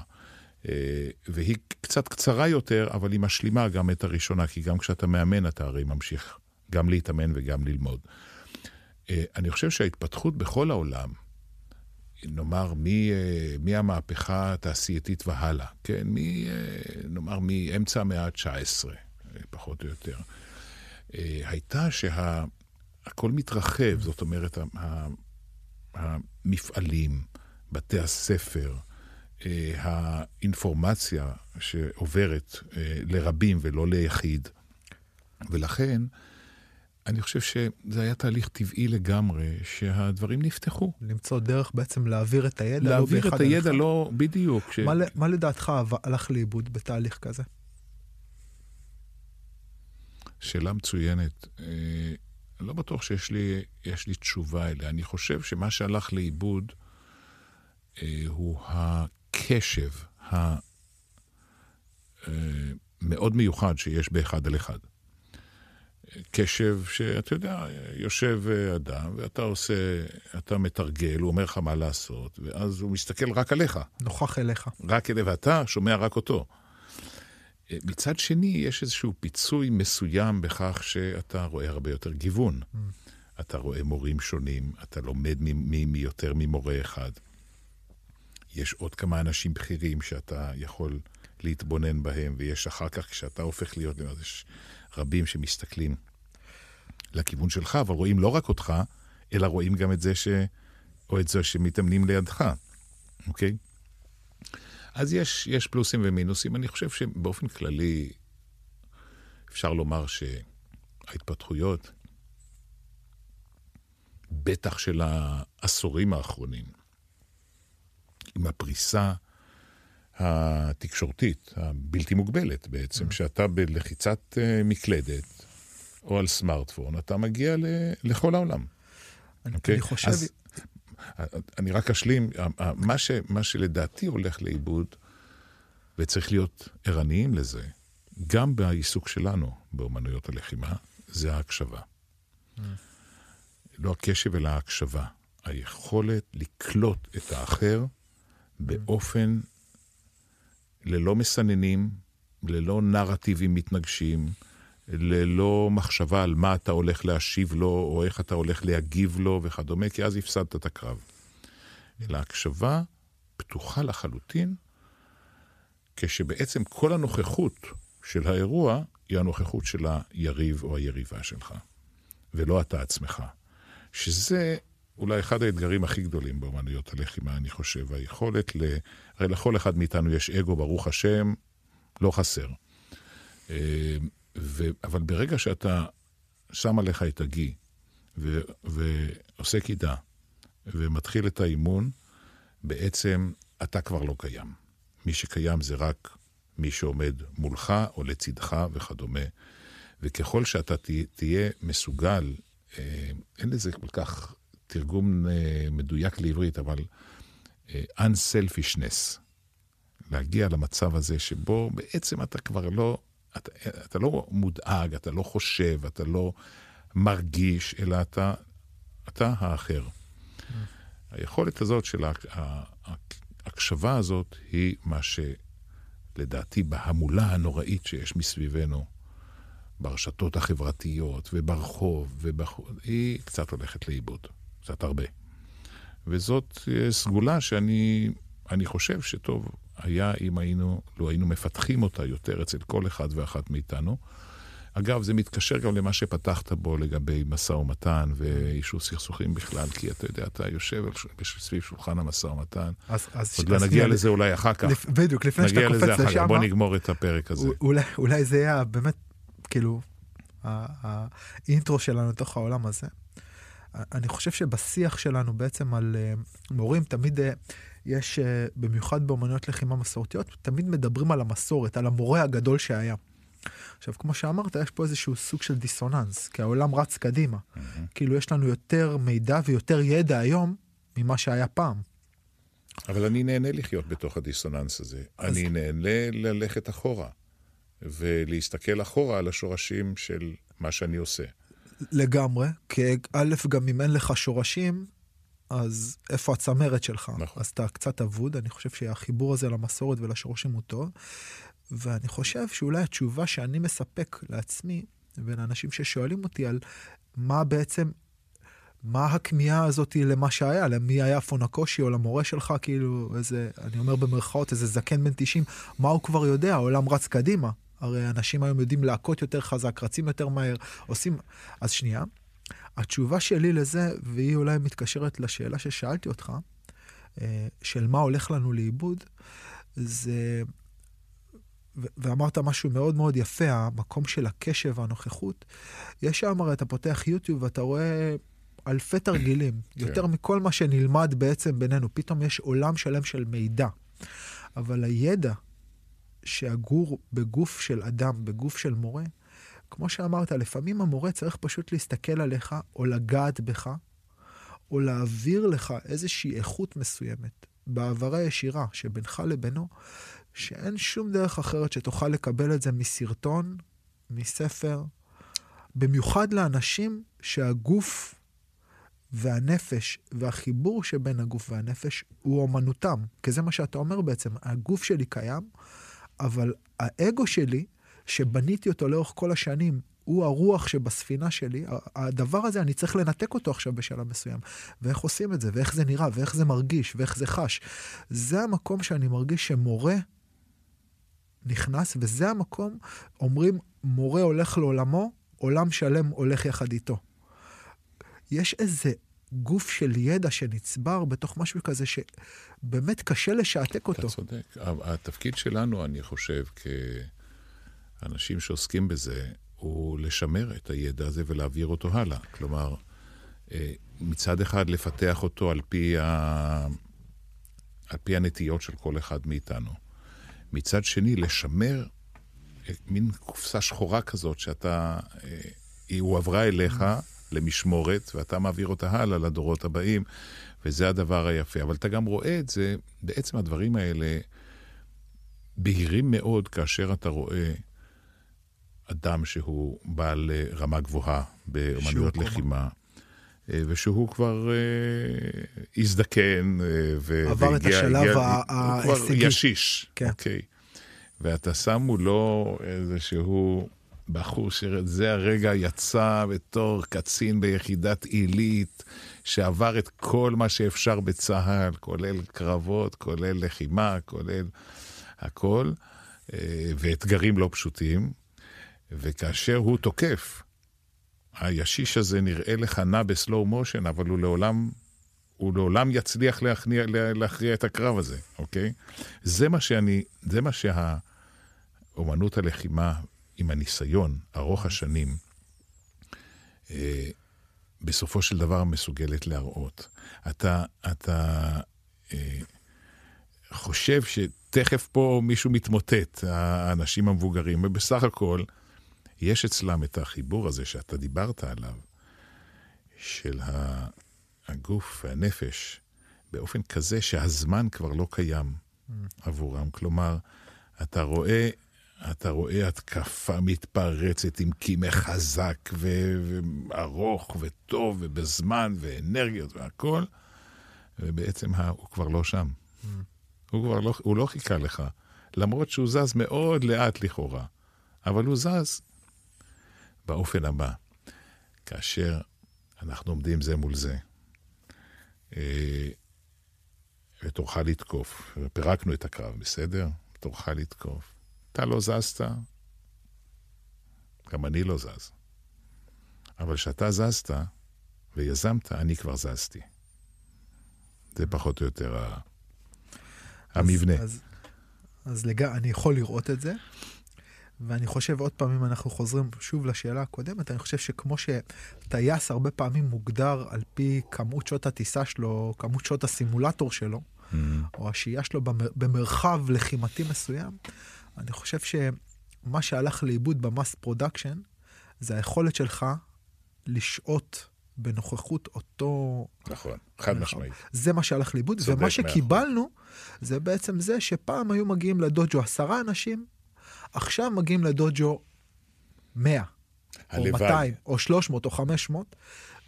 אה, והיא קצת קצרה יותר, אבל היא משלימה גם את הראשונה, כי גם כשאתה מאמן אתה הרי ממשיך גם להתאמן וגם ללמוד. אה, אני חושב שההתפתחות בכל העולם, נאמר, אה, מהמהפכה התעשייתית והלאה, כן, מ, נאמר מאמצע המאה ה-19, פחות או יותר, הייתה שהכל מתרחב, זאת אומרת, המפעלים, בתי הספר, האינפורמציה שעוברת לרבים ולא ליחיד. ולכן, אני חושב שזה היה תהליך טבעי לגמרי, שהדברים נפתחו.
למצוא דרך בעצם להעביר את הידע,
להעביר לא את הידע, לא, בדיוק.
ש... מה, מה לדעתך הלך לאיבוד בתהליך כזה?
שאלה מצוינת. אני לא בטוח שיש לי, לי תשובה אליה. אני חושב שמה שהלך לאיבוד הוא הקשב המאוד מיוחד שיש באחד על אחד. קשב שאתה יודע, יושב אדם ואתה עושה, אתה מתרגל, הוא אומר לך מה לעשות, ואז הוא מסתכל רק עליך.
נוכח אליך.
רק אליך, ואתה שומע רק אותו. מצד שני, יש איזשהו פיצוי מסוים בכך שאתה רואה הרבה יותר גיוון. Mm. אתה רואה מורים שונים, אתה לומד מיותר ממורה אחד. יש עוד כמה אנשים בכירים שאתה יכול להתבונן בהם, ויש אחר כך, כשאתה הופך להיות, יש רבים שמסתכלים לכיוון שלך, אבל רואים לא רק אותך, אלא רואים גם את זה ש... או את זה שמתאמנים לידך, אוקיי? אז יש, יש פלוסים ומינוסים. אני חושב שבאופן כללי אפשר לומר שההתפתחויות, בטח של העשורים האחרונים, עם הפריסה התקשורתית, הבלתי מוגבלת בעצם, שאתה בלחיצת מקלדת או על סמארטפון, אתה מגיע ל, לכל העולם.
אני, okay? אני חושב... אז,
אני רק אשלים, מה, ש, מה שלדעתי הולך לאיבוד, וצריך להיות ערניים לזה, גם בעיסוק שלנו באומנויות הלחימה, זה ההקשבה. Mm. לא הקשב, אלא ההקשבה. היכולת לקלוט את האחר באופן ללא מסננים, ללא נרטיבים מתנגשים, ללא מחשבה על מה אתה הולך להשיב לו, או איך אתה הולך להגיב לו וכדומה, כי אז הפסדת את הקרב. אלא הקשבה פתוחה לחלוטין, כשבעצם כל הנוכחות של האירוע היא הנוכחות של היריב או היריבה שלך, ולא אתה עצמך. שזה אולי אחד האתגרים הכי גדולים באומנויות הלחימה, אני חושב, היכולת ל... הרי לכל אחד מאיתנו יש אגו, ברוך השם, לא חסר. ו... אבל ברגע שאתה שם עליך את הגי, ו... ועושה קידה, ומתחיל את האימון, בעצם אתה כבר לא קיים. מי שקיים זה רק מי שעומד מולך או לצדך וכדומה. וככל שאתה תהיה מסוגל, אה, אין לזה כל כך תרגום אה, מדויק לעברית, אבל אה, unselfishness, להגיע למצב הזה שבו בעצם אתה כבר לא, אתה, אתה לא מודאג, אתה לא חושב, אתה לא מרגיש, אלא אתה, אתה האחר. היכולת הזאת של ההקשבה הזאת היא מה שלדעתי בהמולה הנוראית שיש מסביבנו, ברשתות החברתיות וברחוב, ובח... היא קצת הולכת לאיבוד, קצת הרבה. וזאת אה, סגולה שאני אני חושב שטוב היה אם היינו, לו היינו מפתחים אותה יותר אצל כל אחד ואחת מאיתנו. אגב, זה מתקשר גם למה שפתחת בו לגבי משא ומתן ואישור סכסוכים בכלל, כי אתה יודע, אתה יושב סביב שולחן המשא ומתן. אז, אז עוד לא נגיע לזה אולי אחר כך.
לפ, בדיוק, לפני שאתה קופץ לשם.
בוא נגמור את הפרק הזה.
אולי, אולי זה יהיה באמת, כאילו, האינטרו שלנו לתוך העולם הזה. אני חושב שבשיח שלנו בעצם על אה, מורים, תמיד אה, יש, אה, במיוחד באמנויות לחימה מסורתיות, תמיד מדברים על המסורת, על המורה הגדול שהיה. עכשיו, כמו שאמרת, יש פה איזשהו סוג של דיסוננס, כי העולם רץ קדימה. Mm-hmm. כאילו, יש לנו יותר מידע ויותר ידע היום ממה שהיה פעם.
אבל אני נהנה לחיות בתוך הדיסוננס הזה. אז... אני נהנה ללכת אחורה, ולהסתכל אחורה על השורשים של מה שאני עושה.
לגמרי, כי א', גם אם אין לך שורשים, אז איפה הצמרת שלך? נכון. אז אתה קצת אבוד, אני חושב שהחיבור הזה למסורת ולשורשים הוא טוב. ואני חושב שאולי התשובה שאני מספק לעצמי ולאנשים ששואלים אותי על מה בעצם, מה הכמיהה הזאת למה שהיה, למי היה פונקושי או למורה שלך, כאילו איזה, אני אומר במרכאות, איזה זקן בן 90, מה הוא כבר יודע, העולם רץ קדימה. הרי אנשים היום יודעים להכות יותר חזק, רצים יותר מהר, עושים... אז שנייה, התשובה שלי לזה, והיא אולי מתקשרת לשאלה ששאלתי אותך, אה, של מה הולך לנו לאיבוד, זה ואמרת משהו מאוד מאוד יפה, המקום של הקשב והנוכחות. יש שם, הרי אתה פותח יוטיוב ואתה רואה אלפי תרגילים, כן. יותר מכל מה שנלמד בעצם בינינו. פתאום יש עולם שלם של מידע. אבל הידע שאגור בגוף של אדם, בגוף של מורה, כמו שאמרת, לפעמים המורה צריך פשוט להסתכל עליך, או לגעת בך, או להעביר לך איזושהי איכות מסוימת, בהעברה ישירה שבינך לבינו, שאין שום דרך אחרת שתוכל לקבל את זה מסרטון, מספר, במיוחד לאנשים שהגוף והנפש והחיבור שבין הגוף והנפש הוא אומנותם. כי זה מה שאתה אומר בעצם, הגוף שלי קיים, אבל האגו שלי, שבניתי אותו לאורך כל השנים, הוא הרוח שבספינה שלי, הדבר הזה, אני צריך לנתק אותו עכשיו בשלב מסוים. ואיך עושים את זה, ואיך זה נראה, ואיך זה מרגיש, ואיך זה חש. זה המקום שאני מרגיש שמורה נכנס, וזה המקום, אומרים, מורה הולך לעולמו, עולם שלם הולך יחד איתו. יש איזה גוף של ידע שנצבר בתוך משהו כזה שבאמת קשה לשעתק אותו.
אתה צודק. התפקיד שלנו, אני חושב, כאנשים שעוסקים בזה, הוא לשמר את הידע הזה ולהעביר אותו הלאה. כלומר, אה, מצד אחד לפתח אותו על פי, ה... על פי הנטיות של כל אחד מאיתנו. מצד שני, לשמר מין קופסה שחורה כזאת שאתה, אה, היא הועברה אליך למשמורת, ואתה מעביר אותה הלאה לדורות הבאים, וזה הדבר היפה. אבל אתה גם רואה את זה, בעצם הדברים האלה בהירים מאוד כאשר אתה רואה אדם שהוא בעל אה, רמה גבוהה באמנויות לחימה. אה, ושהוא כבר אה, הזדקן
והגיע... עבר את השלב ההישגי.
הוא כבר ישיש, כן. אוקיי. ואתה שם מולו איזשהו בחור שזה הרגע יצא בתור קצין ביחידת עילית, שעבר את כל מה שאפשר בצה"ל, כולל קרבות, כולל לחימה, כולל הכל, ואתגרים לא פשוטים. וכאשר הוא תוקף, הישיש הזה נראה לך נע בסלואו מושן, אבל הוא לעולם, הוא לעולם יצליח להכניע, להכריע את הקרב הזה, אוקיי? זה מה שאני, זה מה שהאומנות הלחימה עם הניסיון ארוך השנים, אה, בסופו של דבר מסוגלת להראות. אתה, אתה אה, חושב שתכף פה מישהו מתמוטט, האנשים המבוגרים, ובסך הכל, יש אצלם את החיבור הזה שאתה דיברת עליו, של הגוף והנפש, באופן כזה שהזמן כבר לא קיים עבורם. כלומר, אתה רואה, אתה רואה התקפה מתפרצת עם קימה חזק וארוך וטוב ובזמן ואנרגיות והכול, ובעצם הוא כבר לא שם. הוא כבר לא, הוא לא חיכה לך, למרות שהוא זז מאוד לאט לכאורה, אבל הוא זז באופן הבא, כאשר אנחנו עומדים זה מול זה, אה, ותורך לתקוף, פירקנו את הקרב, בסדר? תורך לתקוף. אתה לא זזת, גם אני לא זז. אבל כשאתה זזת ויזמת, אני כבר זזתי. זה פחות או יותר ה... המבנה. אז,
אז, אז לג... אני יכול לראות את זה, ואני חושב עוד פעם, אם אנחנו חוזרים שוב לשאלה הקודמת, אני חושב שכמו שטייס הרבה פעמים מוגדר על פי כמות שעות הטיסה שלו, כמות שעות הסימולטור שלו, mm-hmm. או השהייה שלו במר... במרחב לחימתי מסוים, אני חושב שמה שהלך לאיבוד ב mass production, זה היכולת שלך לשהות בנוכחות אותו...
נכון, חד משמעית.
זה מה שהלך לאיבוד, ומה שקיבלנו זה בעצם זה שפעם היו מגיעים לדוג'ו עשרה אנשים, עכשיו מגיעים לדוג'ו מאה, או 200, או 300, או 500,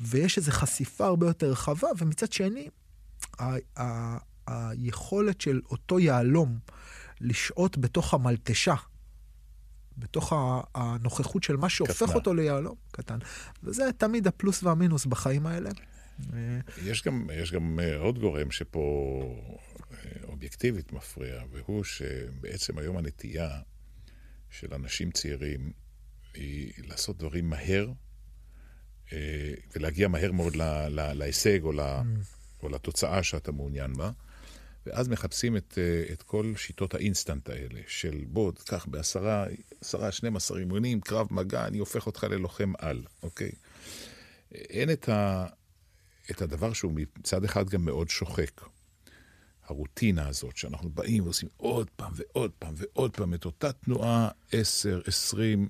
ויש איזו חשיפה הרבה יותר רחבה, ומצד שני, ה- ה- היכולת של אותו יהלום לשהות בתוך המלטשה, בתוך הנוכחות של מה שהופך קטנה. אותו ליהלום קטן. וזה תמיד הפלוס והמינוס בחיים האלה.
יש גם, יש גם אה, עוד גורם שפה אה, אובייקטיבית מפריע, והוא שבעצם היום הנטייה של אנשים צעירים היא לעשות דברים מהר, אה, ולהגיע מהר מאוד להישג או, mm. או לתוצאה שאתה מעוניין בה. ואז מחפשים את, אה, את כל שיטות האינסטנט האלה, של בוא, קח בעשרה, עשרה, 12 אימונים, קרב מגע, אני הופך אותך ללוחם על, אוקיי? אין את, ה, את הדבר שהוא מצד אחד גם מאוד שוחק. הרוטינה הזאת, שאנחנו באים ועושים עוד פעם ועוד פעם ועוד פעם את אותה תנועה, עשר, עשרים,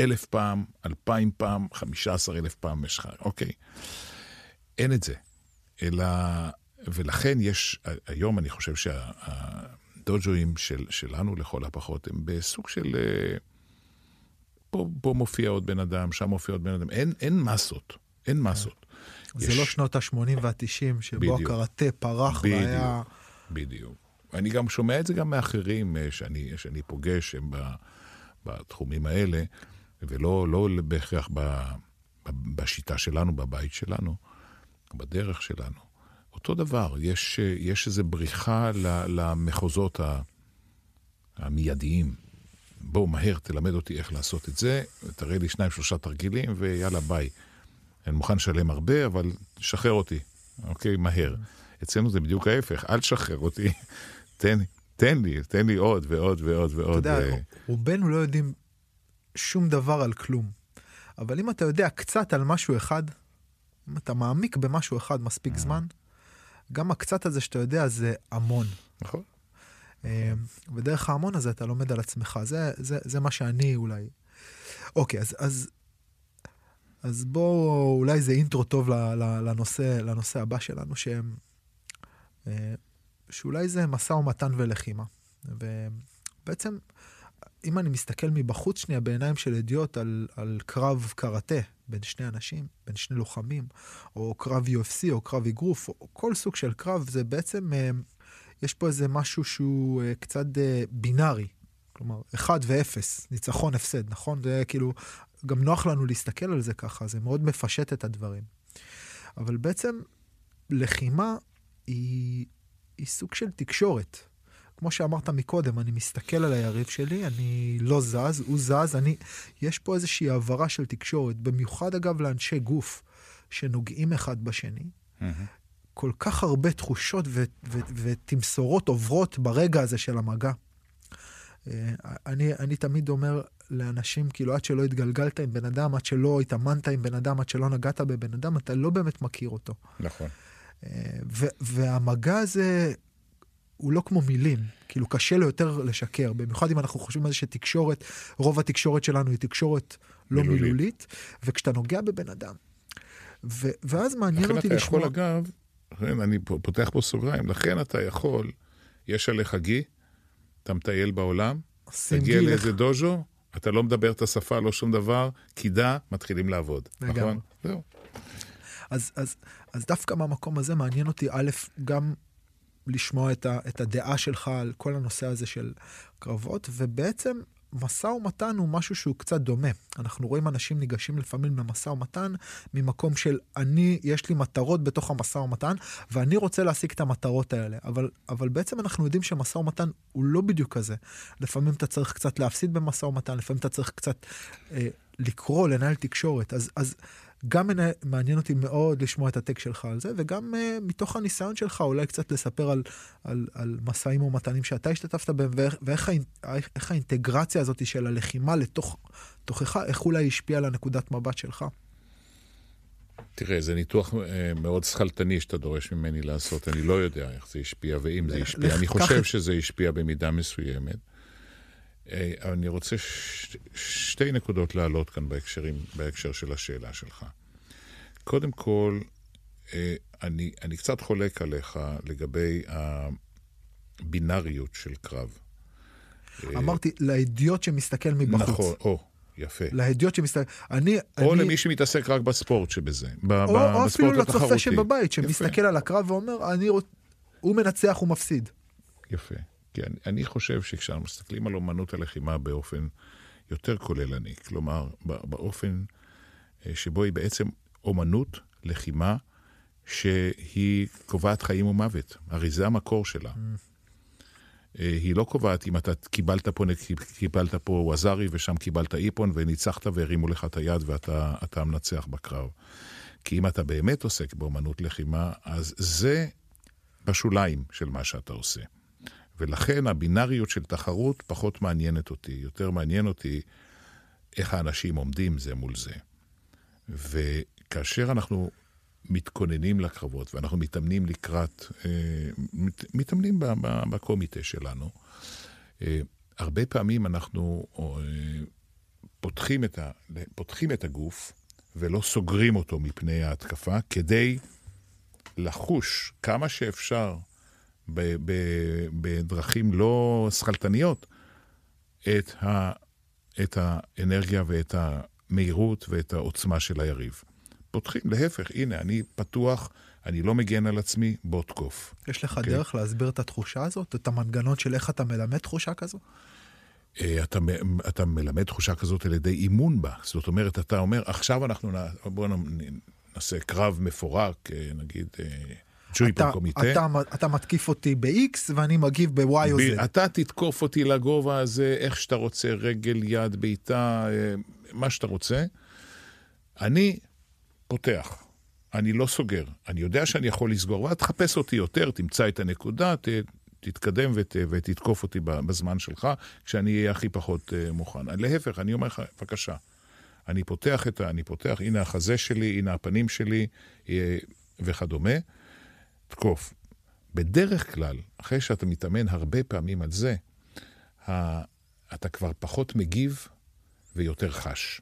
אלף פעם, אלפיים פעם, חמישה עשר אלף פעם משך, אוקיי? אין את זה. אלא ולכן יש, היום אני חושב שהדוג'ואים של, שלנו לכל הפחות הם בסוג של... אה, פה, פה מופיע עוד בן אדם, שם מופיע עוד בן אדם. אין, אין מסות, אין מסות.
זה יש... לא שנות ה-80 וה-90, שבו בדיוק, הקראטה פרח בדיוק, והיה...
בדיוק. אני גם שומע את זה גם מאחרים אה, שאני, שאני פוגש, הם בתחומים האלה, ולא לא בהכרח ב, בשיטה שלנו, בבית שלנו, בדרך שלנו. אותו דבר, יש, יש איזו בריחה למחוזות המיידיים. בואו מהר, תלמד אותי איך לעשות את זה, תראה לי שניים, שלושה תרגילים, ויאללה, ביי. אני מוכן לשלם הרבה, אבל שחרר אותי, אוקיי? מהר. אצלנו זה בדיוק ההפך, אל תשחרר אותי, [laughs] תן, תן לי, תן לי עוד ועוד ועוד ועוד.
אתה יודע, רובנו לא יודעים שום דבר על כלום. אבל אם אתה יודע קצת על משהו אחד, אם אתה מעמיק במשהו אחד מספיק זמן, גם הקצת הזה שאתה יודע זה המון.
נכון.
אה, ודרך ההמון הזה אתה לומד על עצמך. זה, זה, זה מה שאני אולי... אוקיי, אז, אז, אז בואו, אולי זה אינטרו טוב לנושא, לנושא הבא שלנו, שהם, אה, שאולי זה משא ומתן ולחימה. ובעצם, אם אני מסתכל מבחוץ שנייה בעיניים של אדיוט על, על קרב קראטה, בין שני אנשים, בין שני לוחמים, או קרב UFC, או קרב אגרוף, או כל סוג של קרב, זה בעצם, אה, יש פה איזה משהו שהוא אה, קצת בינארי. כלומר, 1 ו-0, ניצחון, הפסד, נכון? זה כאילו, גם נוח לנו להסתכל על זה ככה, זה מאוד מפשט את הדברים. אבל בעצם, לחימה היא, היא סוג של תקשורת. כמו שאמרת מקודם, אני מסתכל על היריב שלי, אני לא זז, הוא זז, אני... יש פה איזושהי העברה של תקשורת, במיוחד אגב לאנשי גוף שנוגעים אחד בשני. כל כך הרבה תחושות ו- ו- ותמסורות עוברות ברגע הזה של המגע. אה, אני, אני תמיד אומר לאנשים, כאילו, עד שלא התגלגלת עם בן אדם, עד שלא התאמנת עם בן אדם, עד שלא נגעת בבן אדם, אתה לא באמת מכיר אותו.
נכון.
אה, והמגע הזה הוא לא כמו מילים, כאילו קשה לו יותר לשקר, במיוחד אם אנחנו חושבים על זה שתקשורת, רוב התקשורת שלנו היא תקשורת לא
מילולית.
מילולית, וכשאתה נוגע בבן אדם, ו- ואז מעניין
לכן
אותי
אתה
לשמוע...
יכול, אגב, לכן אני פותח פה סוגריים, לכן אתה יכול, יש עליך גי, אתה מטייל בעולם, תגיע לאיזה. דוז'ו, אתה לא מדבר את השפה, לא שום דבר, קידה, מתחילים לעבוד.
לגמרי.
נכון? זהו.
אז, אז, אז דווקא מהמקום הזה מעניין אותי, א', גם לשמוע את, ה, את הדעה שלך על כל הנושא הזה של קרבות, ובעצם משא ומתן הוא משהו שהוא קצת דומה. אנחנו רואים אנשים ניגשים לפעמים למשא ומתן ממקום של אני, יש לי מטרות בתוך המשא ומתן, ואני רוצה להשיג את המטרות האלה. אבל, אבל בעצם אנחנו יודעים שמשא ומתן הוא לא בדיוק כזה. לפעמים אתה צריך קצת להפסיד במשא ומתן, לפעמים אתה צריך קצת אה, לקרוא, לנהל תקשורת. אז, אז גם מעניין אותי מאוד לשמוע את הטק שלך על זה, וגם uh, מתוך הניסיון שלך אולי קצת לספר על, על, על משאים ומתנים שאתה השתתפת בהם, ואיך, ואיך האינ- האינטגרציה הזאת של הלחימה לתוך, תוכך, איך אולי השפיעה על הנקודת מבט שלך.
תראה, זה ניתוח אה, מאוד שכלתני שאתה דורש ממני לעשות, אני לא יודע איך זה השפיע ואם זה השפיע. אני חושב שזה השפיע במידה מסוימת. אה, אני רוצה ש... שתי נקודות להעלות כאן בהקשרים, בהקשר של השאלה שלך. קודם כל, אה, אני, אני קצת חולק עליך לגבי הבינאריות של קרב.
אמרתי, לאידיוט שמסתכל מבחוץ.
אה, נכון, או, יפה.
לאידיוט שמסתכל... אני...
או
אני...
למי שמתעסק רק בספורט שבזה, ב-
או,
ב-
או אפילו לצופה. שבבית,
יפה.
שמסתכל על הקרב ואומר, אני רוצ... הוא מנצח, הוא מפסיד.
יפה. כי אני, אני חושב שכשאנחנו מסתכלים על אומנות הלחימה באופן יותר כוללני, כלומר, באופן אה, שבו היא בעצם אומנות לחימה שהיא קובעת חיים ומוות. הרי זה המקור שלה. אה, היא לא קובעת אם אתה קיבלת פה, קיבלת פה ווזארי ושם קיבלת איפון וניצחת והרימו לך את היד ואתה אתה המנצח בקרב. כי אם אתה באמת עוסק באומנות לחימה, אז זה בשוליים של מה שאתה עושה. ולכן הבינאריות של תחרות פחות מעניינת אותי. יותר מעניין אותי איך האנשים עומדים זה מול זה. וכאשר אנחנו מתכוננים לקרבות ואנחנו מתאמנים לקראת, אה, מת, מתאמנים בקומיטה שלנו, אה, הרבה פעמים אנחנו אה, פותחים את, ה, פותחים את הגוף ולא סוגרים אותו מפני ההתקפה כדי לחוש כמה שאפשר בדרכים לא שכלתניות את, ה, את האנרגיה ואת המהירות ואת העוצמה של היריב. פותחים, להפך, הנה, אני פתוח, אני לא מגן על עצמי, בוא תקוף.
יש לך
אוקיי.
דרך להסביר את התחושה הזאת? את המנגנון של איך אתה מלמד תחושה כזו?
אה, אתה, אתה מלמד תחושה כזאת על ידי אימון בה. זאת אומרת, אתה אומר, עכשיו אנחנו, נ- בואו נעשה קרב מפורק, אה, נגיד אה,
אתה. אתה, אתה מתקיף אותי ב-X ואני מגיב ב-Y או Z.
אתה תתקוף אותי לגובה הזה, איך שאתה רוצה, רגל, יד, בעיטה, אה, מה שאתה רוצה. אני פותח, אני לא סוגר. אני יודע שאני יכול לסגור, ואז תחפש אותי יותר, תמצא את הנקודה, ת, תתקדם ות, ותתקוף אותי בזמן שלך, כשאני אהיה הכי פחות אה, מוכן. להפך, אני אומר לך, בבקשה, אני פותח את ה... אני פותח, הנה החזה שלי, הנה הפנים שלי, אה, וכדומה. תקוף. בדרך כלל, אחרי שאתה מתאמן הרבה פעמים על זה, אתה כבר פחות מגיב ויותר חש.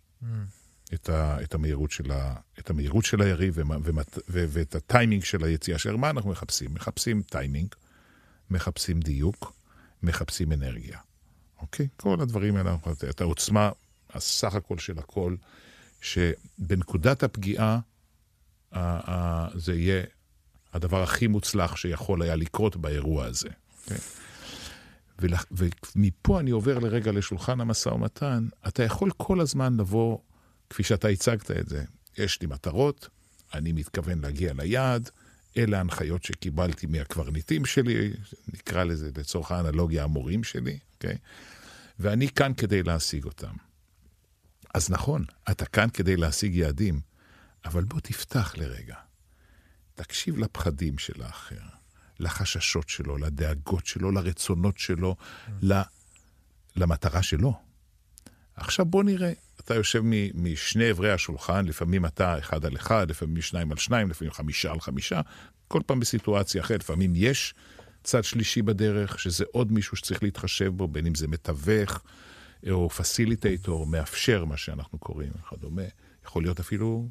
את, ה, את, המהירות של ה, את המהירות של היריב ומת- ו, ואת הטיימינג של היציאה של... מה אנחנו מחפשים? מחפשים טיימינג, מחפשים דיוק, מחפשים אנרגיה. אוקיי? כל הדברים האלה, את העוצמה, הסך הכל של הכל, שבנקודת הפגיעה ה- ה- זה יהיה הדבר הכי מוצלח שיכול היה לקרות באירוע הזה. ולח- ומפה אני עובר לרגע לשולחן המשא ומתן, אתה יכול כל הזמן לבוא, כפי שאתה הצגת את זה, יש לי מטרות, אני מתכוון להגיע ליעד, אלה ההנחיות שקיבלתי מהקברניטים שלי, נקרא לזה לצורך האנלוגיה המורים שלי, אוקיי? ואני כאן כדי להשיג אותם. אז נכון, אתה כאן כדי להשיג יעדים, אבל בוא תפתח לרגע. תקשיב לפחדים של האחר, לחששות שלו, לדאגות שלו, לרצונות שלו, למטרה שלו. עכשיו בוא נראה, אתה יושב משני אברי השולחן, לפעמים אתה אחד על אחד, לפעמים שניים על שניים, לפעמים חמישה על חמישה, כל פעם בסיטואציה אחרת. לפעמים יש צד שלישי בדרך, שזה עוד מישהו שצריך להתחשב בו, בין אם זה מתווך, או פסיליטייטור, מאפשר, מה שאנחנו קוראים, וכדומה. יכול להיות אפילו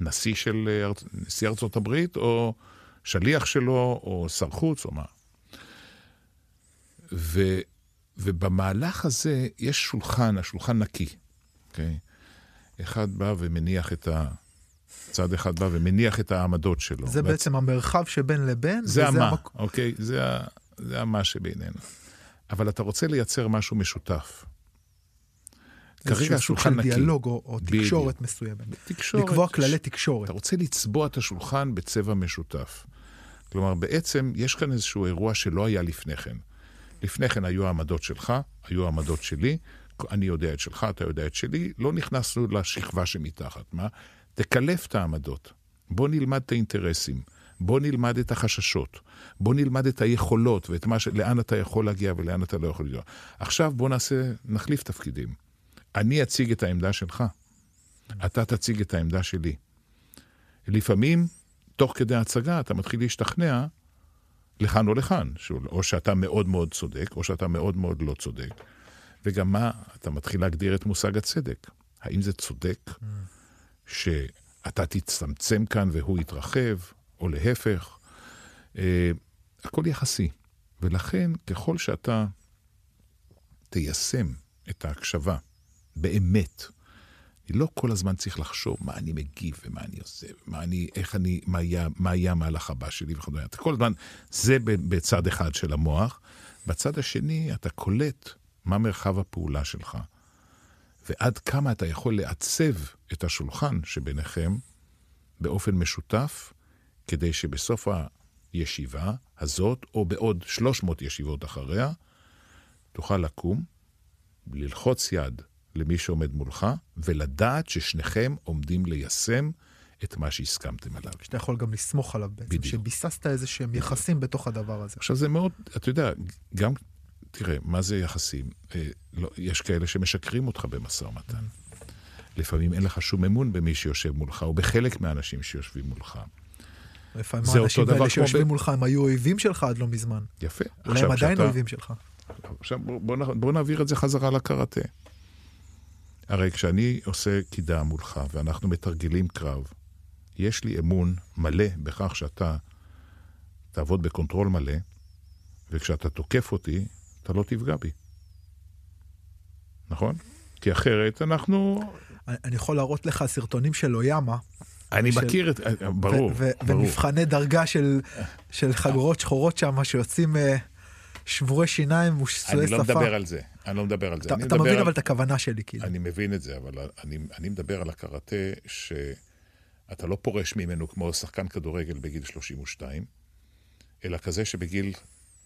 נשיא של נשיא ארצות הברית, או שליח שלו, או שר חוץ, או מה. ו, ובמהלך הזה יש שולחן, השולחן נקי, אוקיי? Okay? אחד בא ומניח את ה... צד אחד בא ומניח את העמדות שלו.
זה בעצם והצ... המרחב שבין לבין?
זה המה, המק... אוקיי? זה, ה... זה המה שבינינו. אבל אתה רוצה לייצר משהו משותף.
כרגע השולחן נקי. דיאלוג או, או תקשורת בדיוק. מסוימת. תקשורת. לקבוע כללי תקשורת.
אתה רוצה לצבוע את השולחן בצבע משותף. כלומר, בעצם יש כאן איזשהו אירוע שלא היה לפני כן. לפני כן היו העמדות שלך, היו העמדות שלי, אני יודע את שלך, אתה יודע את שלי, לא נכנסנו לשכבה שמתחת. מה? תקלף את העמדות. בוא נלמד את האינטרסים. בוא נלמד את החששות. בוא נלמד את היכולות ואת מה ש... לאן אתה יכול להגיע ולאן אתה לא יכול להגיע. עכשיו בוא נעשה, נחליף תפקידים. אני אציג את העמדה שלך, אתה תציג את העמדה שלי. לפעמים, תוך כדי ההצגה, אתה מתחיל להשתכנע לכאן או לכאן, או שאתה מאוד מאוד צודק, או שאתה מאוד מאוד לא צודק. וגם מה, אתה מתחיל להגדיר את מושג הצדק. האם זה צודק mm. שאתה תצטמצם כאן והוא יתרחב, או להפך? אה, הכל יחסי. ולכן, ככל שאתה תיישם את ההקשבה באמת, אני לא כל הזמן צריך לחשוב מה אני מגיב ומה אני עושה, ומה אני, איך אני, מה יהיה, מה יהיה המהלך הבא שלי וכדומה. אתה כל הזמן, זה בצד אחד של המוח. בצד השני, אתה קולט מה מרחב הפעולה שלך, ועד כמה אתה יכול לעצב את השולחן שביניכם באופן משותף, כדי שבסוף הישיבה הזאת, או בעוד 300 ישיבות אחריה, תוכל לקום, ללחוץ יד למי שעומד מולך, ולדעת ששניכם עומדים ליישם את מה שהסכמתם עליו.
שאתה יכול גם לסמוך עליו בעצם, בדיוק. שביססת איזה שהם יחסים בתוך הדבר הזה.
עכשיו זה מאוד, אתה יודע, גם, תראה, מה זה יחסים? אה, לא, יש כאלה שמשקרים אותך במשא ומתן. לפעמים אין לך שום אמון במי שיושב מולך, או בחלק מהאנשים שיושבים מולך.
לפעמים האנשים האלה שיושבים ב... מולך הם היו אויבים שלך עד לא מזמן.
יפה.
אולי הם עדיין שאתה... אויבים שלך.
עכשיו בוא, בוא, בוא נעביר את זה חזרה לקראטה. הרי כשאני עושה קידה מולך ואנחנו מתרגלים קרב, יש לי אמון מלא בכך שאתה תעבוד ב control מלא, וכשאתה תוקף אותי, אתה לא תפגע בי. נכון? כי אחרת אנחנו...
אני יכול להראות לך סרטונים של אויאמה.
אני של... מכיר את... ברור,
ברור. ומבחני דרגה של, של חגורות שחורות שם שיוצאים... שבורי שיניים ושסועי שפה.
אני לא מדבר על זה, אני לא מדבר על זה.
אתה, אתה מבין על... אבל את הכוונה שלי, כאילו.
אני מבין את זה, אבל אני, אני מדבר על הקראטה שאתה לא פורש ממנו כמו שחקן כדורגל בגיל 32, אלא כזה שבגיל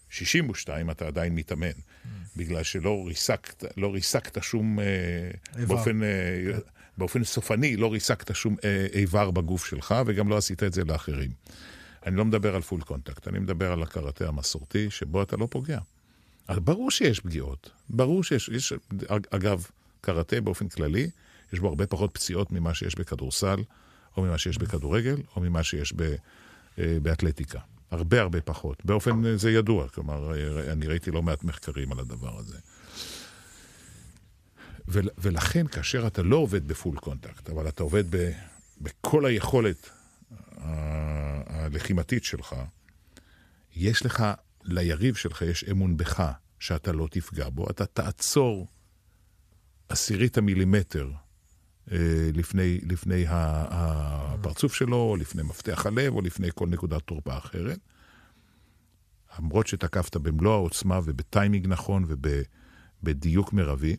62 אתה עדיין מתאמן, mm. בגלל שלא ריסקת, לא ריסקת שום... אה, איבר. באופן... אה, כן. באופן סופני לא ריסקת שום אה, איבר בגוף שלך, וגם לא עשית את זה לאחרים. אני לא מדבר על full contact, אני מדבר על הקראטה המסורתי, שבו אתה לא פוגע. ברור שיש פגיעות, ברור שיש, יש, אגב, קראטה באופן כללי, יש בו הרבה פחות פציעות ממה שיש בכדורסל, או ממה שיש בכדורגל, או ממה שיש ב, אה, באתלטיקה. הרבה הרבה פחות. באופן, זה ידוע, כלומר, אני ראיתי לא מעט מחקרים על הדבר הזה. ולכן, כאשר אתה לא עובד ב full contact, אבל אתה עובד ב, בכל היכולת הלחימתית שלך, יש לך, ליריב שלך יש אמון בך שאתה לא תפגע בו, אתה תעצור עשירית המילימטר אה, לפני, לפני הפרצוף שלו, או לפני מפתח הלב, או לפני כל נקודת תורפה אחרת. למרות שתקפת במלוא העוצמה ובטיימינג נכון ובדיוק מרבי,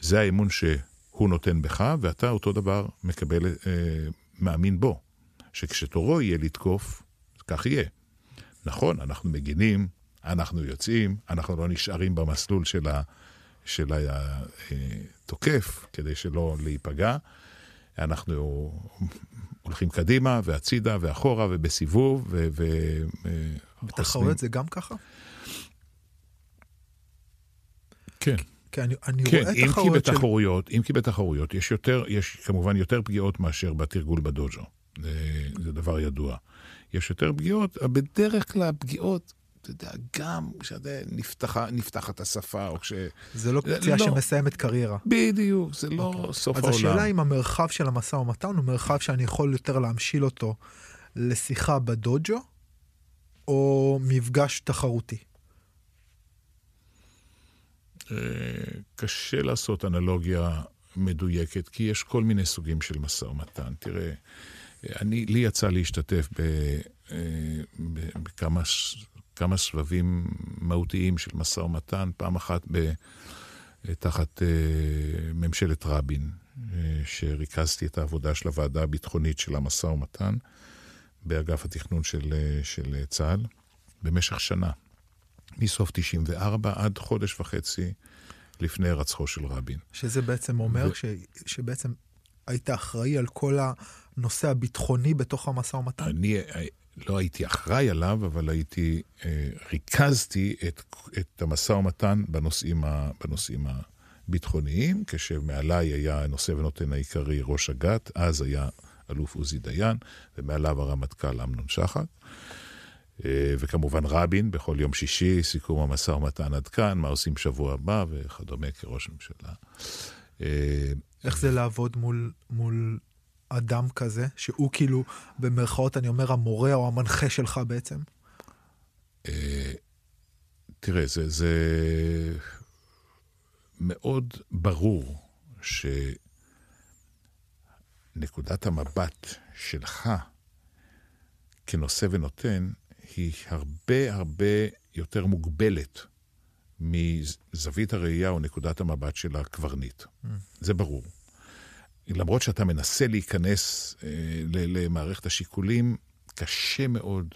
זה האמון שהוא נותן בך, ואתה אותו דבר מקבל, אה, מאמין בו. שכשתורו יהיה לתקוף, כך יהיה. נכון, אנחנו מגינים, אנחנו יוצאים, אנחנו לא נשארים במסלול של, ה, של התוקף כדי שלא להיפגע. אנחנו הולכים קדימה והצידה ואחורה ובסיבוב. ו, ו,
בתחרויות זה גם ככה?
כן.
כי אני, אני
כן,
רואה
אם כי
תחרויות של...
בתחרויות, אם כי בתחרויות, יש יותר, יש כמובן יותר פגיעות מאשר בתרגול בדוג'ו. זה, זה דבר ידוע. יש יותר פגיעות, בדרך כלל הפגיעות, אתה יודע, גם כשנפתחת נפתח השפה, או כש...
זה לא פציעה
לא.
שמסיימת קריירה.
בדיוק, זה לא
אוקיי.
סוף
אז
העולם.
השאלה אם המרחב של המשא ומתן הוא מרחב שאני יכול יותר להמשיל אותו לשיחה בדוג'ו, או מפגש תחרותי.
אה, קשה לעשות אנלוגיה מדויקת, כי יש כל מיני סוגים של משא ומתן. תראה, אני, לי יצא להשתתף אה, בכמה כמה סבבים מהותיים של משא ומתן, פעם אחת ב, תחת אה, ממשלת רבין, שריכזתי את העבודה של הוועדה הביטחונית של המשא ומתן באגף התכנון של, של צה"ל במשך שנה. מסוף 94 עד חודש וחצי לפני הרצחו של רבין.
שזה בעצם אומר ו... ש... שבעצם היית אחראי על כל הנושא הביטחוני בתוך המשא ומתן?
אני לא הייתי אחראי עליו, אבל הייתי, אה, ריכזתי את, את המשא ומתן בנושאים, ה, בנושאים הביטחוניים, כשמעליי היה הנושא ונותן העיקרי ראש אג"ת, אז היה אלוף עוזי דיין, ומעליו הרמטכ"ל אמנון שחק. וכמובן רבין, בכל יום שישי, סיכום המשא ומתן עד כאן, מה עושים שבוע הבא וכדומה כראש ממשלה.
איך זה לעבוד מול, מול אדם כזה, שהוא כאילו, במרכאות, אני אומר, המורה או המנחה שלך בעצם?
תראה, זה, זה מאוד ברור שנקודת המבט שלך כנושא ונותן, היא הרבה הרבה יותר מוגבלת מזווית הראייה או נקודת המבט של הקברניט. Mm. זה ברור. למרות שאתה מנסה להיכנס אה, למערכת השיקולים, קשה מאוד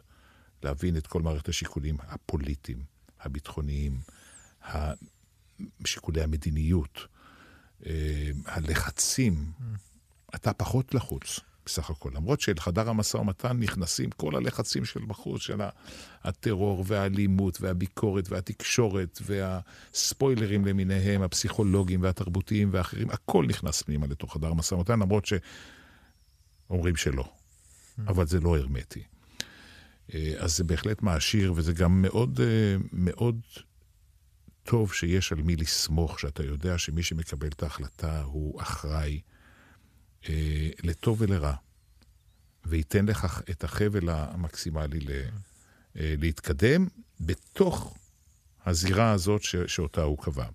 להבין את כל מערכת השיקולים הפוליטיים, הביטחוניים, שיקולי המדיניות, אה, הלחצים. Mm. אתה פחות לחוץ. בסך הכל. למרות שאל חדר המשא ומתן נכנסים כל הלחצים של בחוץ, של הטרור והאלימות והביקורת והתקשורת והספוילרים למיניהם, הפסיכולוגיים והתרבותיים ואחרים, הכל נכנס פנימה לתוך חדר המשא ומתן, למרות שאומרים שלא. אבל זה לא הרמטי. אז זה בהחלט מעשיר, וזה גם מאוד, מאוד טוב שיש על מי לסמוך, שאתה יודע שמי שמקבל את ההחלטה הוא אחראי. אה, לטוב ולרע, וייתן לך את החבל המקסימלי ל, אה, להתקדם בתוך הזירה הזאת ש, שאותה הוא קבע.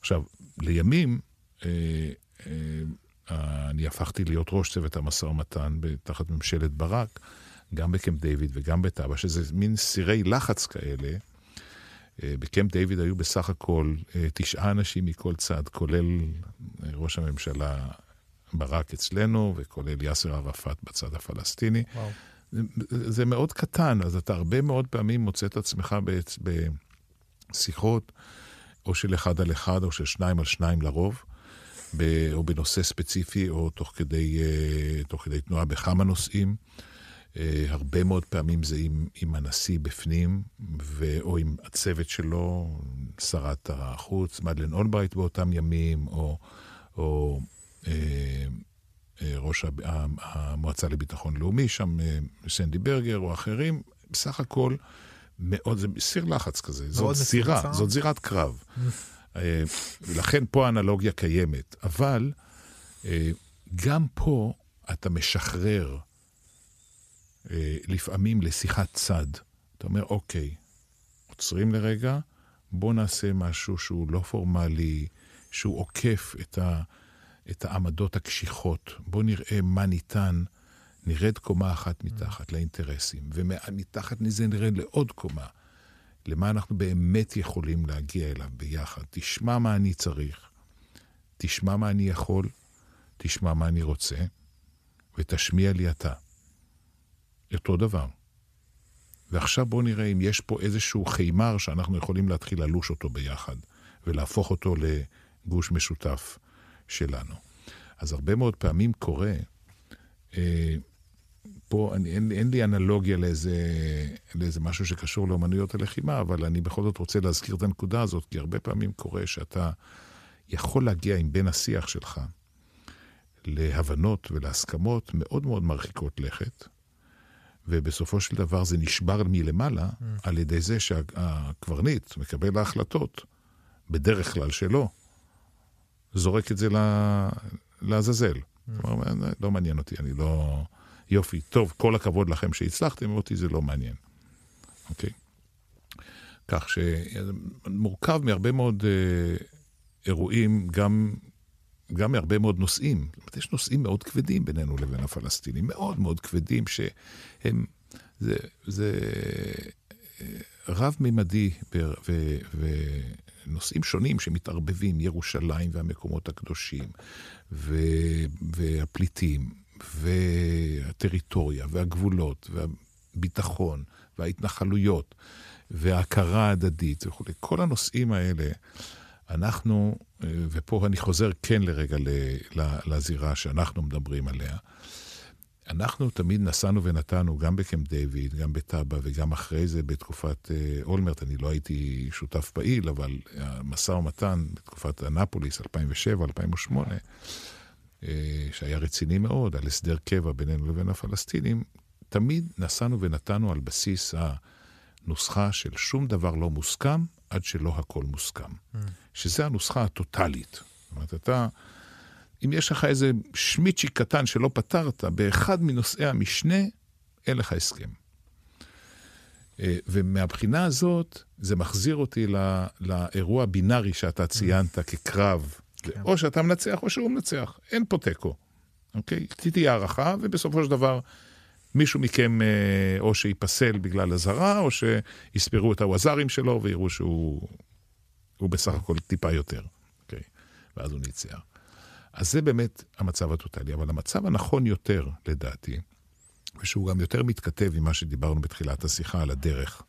עכשיו, לימים, אה, אה, אני הפכתי להיות ראש צוות המשא ומתן תחת ממשלת ברק, גם בקמפ דיוויד וגם בטאבה, שזה מין סירי לחץ כאלה. אה, בקמפ דיוויד היו בסך הכל אה, תשעה אנשים מכל צד, כולל ראש הממשלה ברק אצלנו, וכולל יאסר ערפאת בצד הפלסטיני. וואו. זה, זה מאוד קטן, אז אתה הרבה מאוד פעמים מוצא את עצמך בשיחות, או של אחד על אחד, או של שניים על שניים לרוב, ב, או בנושא ספציפי, או תוך כדי, uh, תוך כדי תנועה בכמה נושאים. Uh, הרבה מאוד פעמים זה עם, עם הנשיא בפנים, ו, או עם הצוות שלו, שרת החוץ, מדלן אולברייט באותם ימים, או... או אה, אה, ראש המועצה לביטחון לאומי, שם אה, סנדי ברגר או אחרים, בסך הכל מאוד, זה סיר לחץ כזה, זאת זירה, זאת זירת קרב. ולכן פה האנלוגיה קיימת, אבל גם פה אתה משחרר לפעמים לשיחת צד. אתה אומר, אוקיי, עוצרים לרגע, בוא נעשה משהו שהוא לא פורמלי, שהוא עוקף את ה... את העמדות הקשיחות. בואו נראה מה ניתן, נרד קומה אחת מתחת לאינטרסים, ומתחת מזה נרד לעוד קומה, למה אנחנו באמת יכולים להגיע אליו ביחד. תשמע מה אני צריך, תשמע מה אני יכול, תשמע מה אני רוצה, ותשמיע לי אתה. אותו דבר. ועכשיו בואו נראה אם יש פה איזשהו חימר שאנחנו יכולים להתחיל ללוש אותו ביחד, ולהפוך אותו לגוש משותף שלנו. אז הרבה מאוד פעמים קורה, אה, פה אני, אין, אין לי אנלוגיה לאיזה, לאיזה משהו שקשור לאמנויות הלחימה, אבל אני בכל זאת רוצה להזכיר את הנקודה הזאת, כי הרבה פעמים קורה שאתה יכול להגיע עם בן השיח שלך להבנות ולהסכמות מאוד מאוד מרחיקות לכת, ובסופו של דבר זה נשבר מלמעלה mm. על ידי זה שהקברניט מקבל ההחלטות, בדרך כלל שלא, זורק את זה לעזאזל. Mm. כלומר, לא מעניין אותי, אני לא... יופי, טוב, כל הכבוד לכם שהצלחתם, אותי זה לא מעניין. אוקיי? כך שמורכב מהרבה מאוד אה, אירועים, גם, גם מהרבה מאוד נושאים. זאת אומרת, יש נושאים מאוד כבדים בינינו לבין הפלסטינים, מאוד מאוד כבדים, שהם, זה, זה אה, רב-ממדי ונושאים שונים שמתערבבים, ירושלים והמקומות הקדושים, ו, והפליטים, והטריטוריה, והגבולות, והביטחון, וההתנחלויות, וההכרה ההדדית וכולי. כל הנושאים האלה, אנחנו, ופה אני חוזר כן לרגע לזירה שאנחנו מדברים עליה, אנחנו תמיד נסענו ונתנו, גם בקמפ דיוויד, גם בטאבה וגם אחרי זה בתקופת אה, אולמרט, אני לא הייתי שותף פעיל, אבל המשא ומתן בתקופת אנפוליס, 2007-2008, אה, שהיה רציני מאוד, על הסדר קבע בינינו לבין הפלסטינים, תמיד נסענו ונתנו על בסיס הנוסחה של שום דבר לא מוסכם עד שלא הכל מוסכם. Mm. שזה הנוסחה הטוטלית. זאת אומרת, אתה, אם יש לך איזה שמיצ'י קטן שלא פתרת, באחד מנושאי המשנה, אין לך הסכם. אה, ומהבחינה הזאת, זה מחזיר אותי לאירוע הבינארי שאתה ציינת כקרב כן. או שאתה מנצח או שהוא מנצח, אין פה תיקו. אוקיי? תהיה הערכה, ובסופו של דבר מישהו מכם אה, או שייפסל בגלל אזהרה, או שיספרו את הווזרים שלו ויראו שהוא בסך הכל טיפה יותר. אוקיי? ואז הוא ניצח. אז זה באמת המצב הטוטלי. אבל המצב הנכון יותר, לדעתי, ושהוא גם יותר מתכתב עם מה שדיברנו בתחילת השיחה על הדרך,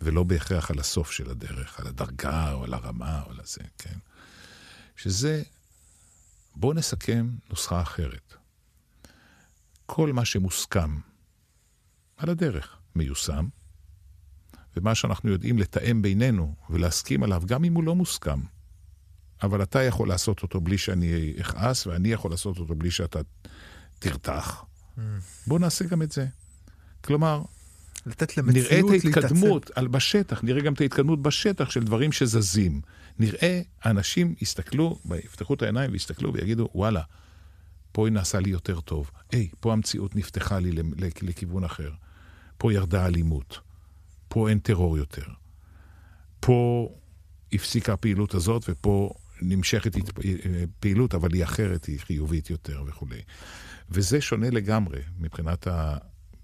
ולא בהכרח על הסוף של הדרך, על הדרגה או על הרמה או על זה, כן? שזה, בואו נסכם נוסחה אחרת. כל מה שמוסכם על הדרך מיושם, ומה שאנחנו יודעים לתאם בינינו ולהסכים עליו, גם אם הוא לא מוסכם, אבל אתה יכול לעשות אותו בלי שאני אכעס, ואני יכול לעשות אותו בלי שאתה תרתח. Mm. בואו נעשה גם את זה. כלומר,
לתת למציאות להתעצב.
נראה את ההתקדמות על, בשטח, נראה גם את ההתקדמות בשטח של דברים שזזים. נראה, אנשים יסתכלו, יפתחו את העיניים ויסתכלו ויגידו, וואלה, פה היא נעשה לי יותר טוב. היי, פה המציאות נפתחה לי לכיוון אחר. פה ירדה אלימות. פה אין טרור יותר. פה הפסיקה הפעילות הזאת, ופה נמשכת פעילות, אבל היא אחרת, היא חיובית יותר וכולי. וזה שונה לגמרי מבחינת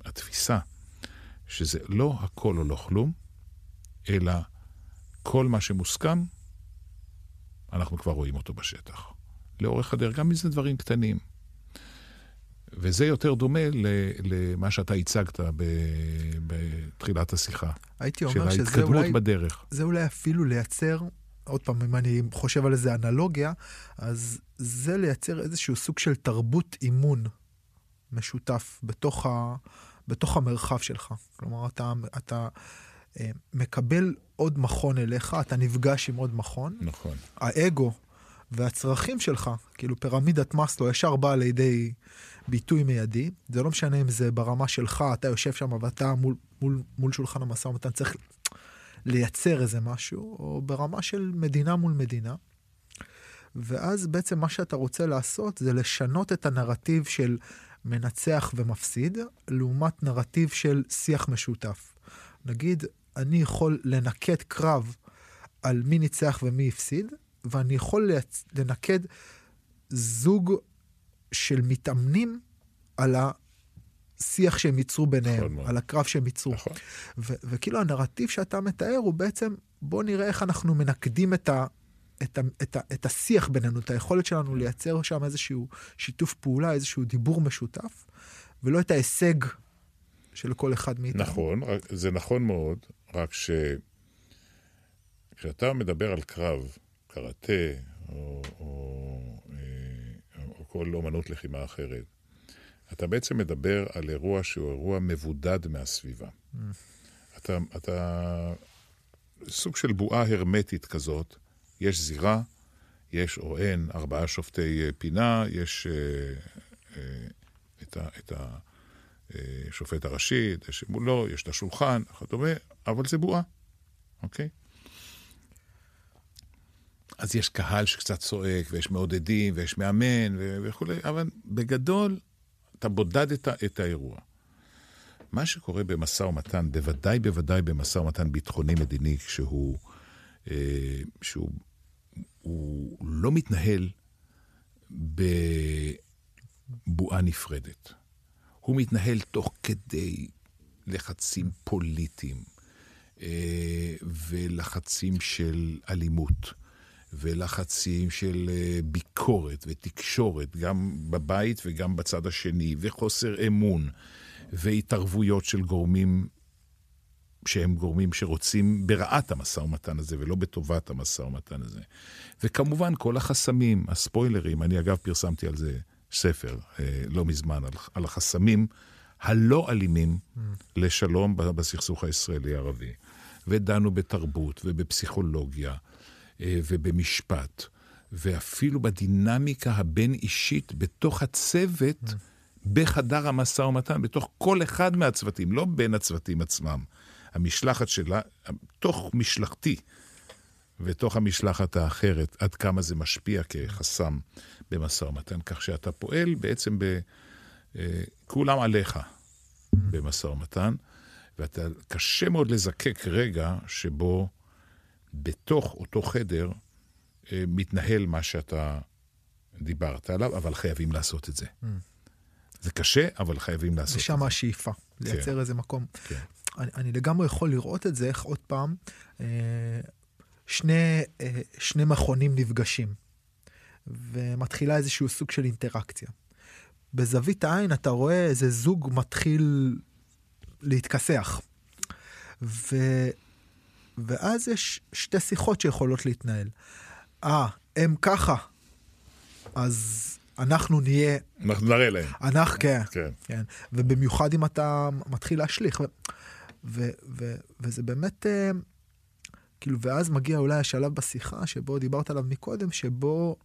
התפיסה. שזה לא הכל או לא כלום, אלא כל מה שמוסכם, אנחנו כבר רואים אותו בשטח. לאורך הדרך, גם אם זה דברים קטנים. וזה יותר דומה למה שאתה הצגת בתחילת השיחה.
הייתי אומר שזה אולי... בדרך. זה אולי אפילו לייצר, עוד פעם, אם אני חושב על איזה אנלוגיה, אז זה לייצר איזשהו סוג של תרבות אימון משותף בתוך ה... בתוך המרחב שלך. כלומר, אתה, אתה אה, מקבל עוד מכון אליך, אתה נפגש עם עוד מכון.
נכון.
האגו והצרכים שלך, כאילו פירמידת מאסלו, ישר באה לידי ביטוי מיידי. זה לא משנה אם זה ברמה שלך, אתה יושב שם ואתה מול, מול, מול שולחן המשא ומתן צריך לייצר איזה משהו, או ברמה של מדינה מול מדינה. ואז בעצם מה שאתה רוצה לעשות זה לשנות את הנרטיב של מנצח ומפסיד, לעומת נרטיב של שיח משותף. נגיד, אני יכול לנקד קרב על מי ניצח ומי הפסיד, ואני יכול לנקד זוג של מתאמנים על השיח שהם ייצרו ביניהם, נכון על הקרב שהם ייצרו. נכון. וכאילו הנרטיב שאתה מתאר הוא בעצם, בוא נראה איך אנחנו מנקדים את ה... את, ה, את, ה, את השיח בינינו, את היכולת שלנו לייצר שם איזשהו שיתוף פעולה, איזשהו דיבור משותף, ולא את ההישג של כל אחד מאיתנו.
נכון, זה נכון מאוד, רק ש... כשאתה מדבר על קרב, קראטה, או, או, אה, או כל אומנות לחימה אחרת, אתה בעצם מדבר על אירוע שהוא אירוע מבודד מהסביבה. Mm. אתה, אתה סוג של בועה הרמטית כזאת, יש זירה, יש או אין ארבעה שופטי אה, פינה, יש אה, אה, את, ה, את השופט אה, הראשי, את שמולו, יש את השולחן, וכדומה, אבל זה בועה, אוקיי? אז יש קהל שקצת צועק, ויש מעודדים, ויש מאמן וכולי, אבל בגדול, אתה בודד את, האירוע. מה שקורה במשא ומתן, בוודאי בוודאי במשא ומתן ביטחוני-מדיני, שהוא, אה, שהוא הוא לא מתנהל בבועה נפרדת. הוא מתנהל תוך כדי לחצים פוליטיים אה, ולחצים של אלימות. ולחצים של אה, ביקורת ותקשורת, גם בבית וגם בצד השני, וחוסר אמון, והתערבויות של גורמים שהם גורמים שרוצים ברעת המשא ומתן הזה ולא בטובת המשא ומתן הזה. וכמובן, כל החסמים, הספוילרים, אני אגב פרסמתי על זה ספר אה, לא מזמן, על, על החסמים הלא אלימים mm. לשלום בסכסוך הישראלי-ערבי. ודנו בתרבות ובפסיכולוגיה ובמשפט, ואפילו בדינמיקה הבין-אישית בתוך הצוות, mm. בחדר המשא ומתן, בתוך כל אחד מהצוותים, לא בין הצוותים עצמם. המשלחת שלה, תוך משלחתי, ותוך המשלחת האחרת, עד כמה זה משפיע כחסם במשא ומתן, כך שאתה פועל בעצם ב... אה, כולם עליך במשא ומתן, ואתה, קשה מאוד לזקק רגע שבו בתוך אותו חדר אה, מתנהל מה שאתה דיברת עליו, אבל חייבים לעשות את זה. Mm. זה קשה, אבל חייבים לעשות את זה.
ושם השאיפה, לייצר כן. איזה מקום. כן. אני, אני לגמרי יכול לראות את זה, איך עוד פעם, אה, שני, אה, שני מכונים נפגשים, ומתחילה איזשהו סוג של אינטראקציה. בזווית העין אתה רואה איזה זוג מתחיל להתכסח. ו... ואז יש שתי שיחות שיכולות להתנהל. אה, הם ככה, אז אנחנו נהיה...
אנחנו נראה להם.
אנחנו, כן, כן. כן. ובמיוחד אם אתה מתחיל להשליך. ו... ו... ו... וזה באמת, אה, כאילו, ואז מגיע אולי השלב בשיחה שבו דיברת עליו מקודם, שבו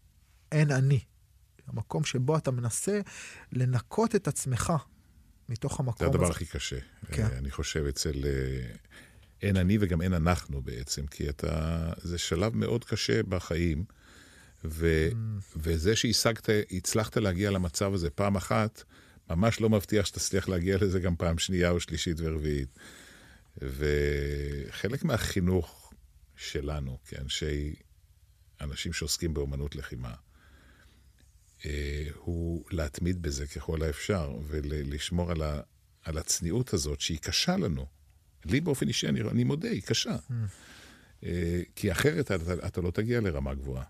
אין אני. המקום שבו אתה מנסה לנקות את עצמך מתוך המקום הזה.
זה הדבר הזה. הכי קשה, כן. אה, אני חושב, אצל... אין אני וגם אין אנחנו בעצם, כי אתה... זה שלב מאוד קשה בחיים. ו, mm. וזה שהשגת, הצלחת להגיע למצב הזה פעם אחת, ממש לא מבטיח שתצליח להגיע לזה גם פעם שנייה או שלישית ורביעית. וחלק מהחינוך שלנו, כאנשי, אנשים שעוסקים באומנות לחימה, אה, הוא להתמיד בזה ככל האפשר, ולשמור על, ה, על הצניעות הזאת, שהיא קשה לנו. לי באופן אישי, אני, אני מודה, היא קשה. Mm. אה, כי אחרת אתה, אתה לא תגיע לרמה גבוהה.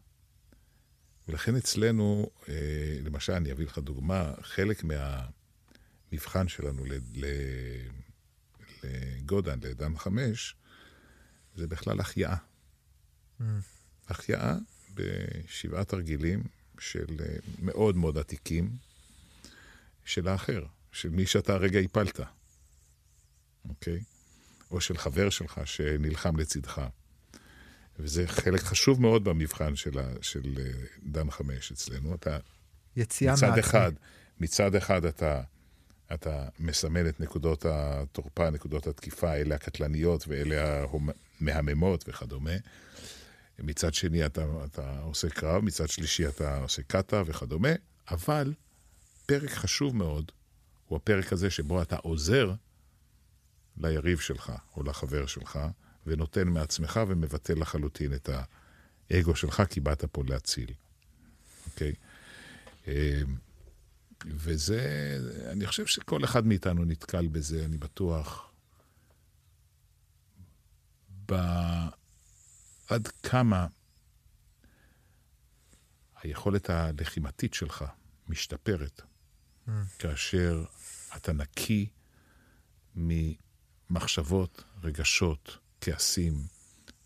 ולכן אצלנו, אה, למשל, אני אביא לך דוגמה, חלק מהמבחן שלנו לגודן, לדן חמש, זה בכלל החייאה. Mm. החייאה בשבעה תרגילים של אה, מאוד מאוד עתיקים, של האחר, של מי שאתה הרגע הפלת, אוקיי? או של חבר שלך שנלחם לצדך. וזה חלק חשוב מאוד במבחן של, ה, של אה, דן חמש אצלנו. אתה...
יציאה
מצד מעצמי. אחד, מצד אחד אתה, אתה מסמן את נקודות התורפה, נקודות התקיפה, אלה הקטלניות ואלה המהממות וכדומה. מצד שני אתה, אתה עושה קרב, מצד שלישי אתה עושה קאטה וכדומה, אבל פרק חשוב מאוד הוא הפרק הזה שבו אתה עוזר ליריב שלך או לחבר שלך, ונותן מעצמך ומבטל לחלוטין את האגו שלך, כי באת פה להציל, אוקיי? אמ, וזה, אני חושב שכל אחד מאיתנו נתקל בזה, אני בטוח. ב... עד כמה היכולת הלחימתית שלך משתפרת mm. כאשר אתה נקי ממחשבות, רגשות, כעסים,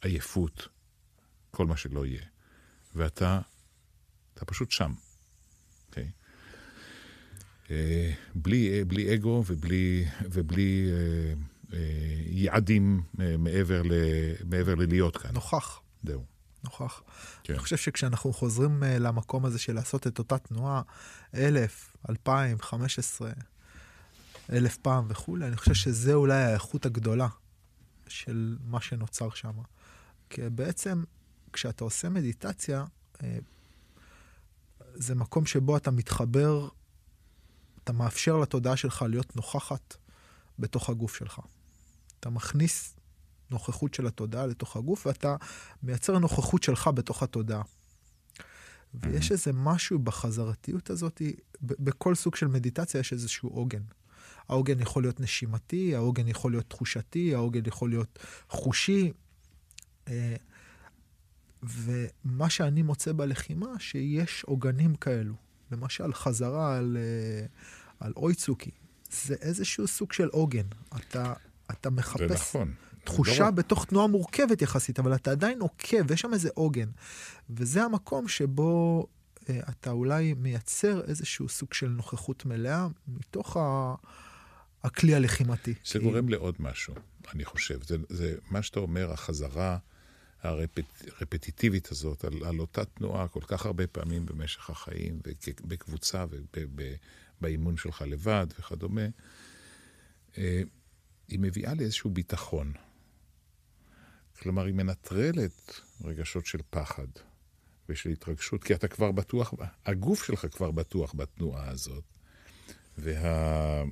עייפות, כל מה שלא יהיה. ואתה, אתה פשוט שם, אוקיי? Okay? אה, בלי, בלי אגו ובלי, ובלי אה, אה, יעדים אה, מעבר, ל, מעבר ללהיות כאן.
נוכח.
זהו.
נוכח. כן. אני חושב שכשאנחנו חוזרים uh, למקום הזה של לעשות את אותה תנועה, אלף, אלפיים, חמש עשרה, אלף פעם וכולי, אני חושב שזה אולי האיכות הגדולה של מה שנוצר שם. כי בעצם, כשאתה עושה מדיטציה, uh, זה מקום שבו אתה מתחבר, אתה מאפשר לתודעה שלך להיות נוכחת בתוך הגוף שלך. אתה מכניס נוכחות של התודעה לתוך הגוף, ואתה מייצר נוכחות שלך בתוך התודעה. ויש איזה משהו בחזרתיות הזאת, בכל סוג של מדיטציה יש איזשהו עוגן. העוגן יכול להיות נשימתי, העוגן יכול להיות תחושתי, העוגן יכול להיות חושי. אה, ומה שאני מוצא בלחימה, שיש עוגנים כאלו. למשל, חזרה על, אה, על אויצוקי. זה איזשהו סוג של עוגן. אתה, אתה מחפש...
נכון.
תחושה לא בתוך תנועה מורכבת יחסית, אבל אתה עדיין עוקב, יש שם איזה עוגן. וזה המקום שבו אה, אתה אולי מייצר איזשהו סוג של נוכחות מלאה מתוך ה... הכלי הלחימתי.
זה כי... גורם לעוד משהו, אני חושב. זה, זה מה שאתה אומר, החזרה הרפטיטיבית הזאת על, על אותה תנועה כל כך הרבה פעמים במשך החיים, בקבוצה ובאימון שלך לבד וכדומה, אה, היא מביאה לאיזשהו ביטחון. כלומר, היא מנטרלת רגשות של פחד ושל התרגשות, כי אתה כבר בטוח, הגוף שלך כבר בטוח בתנועה הזאת. ואני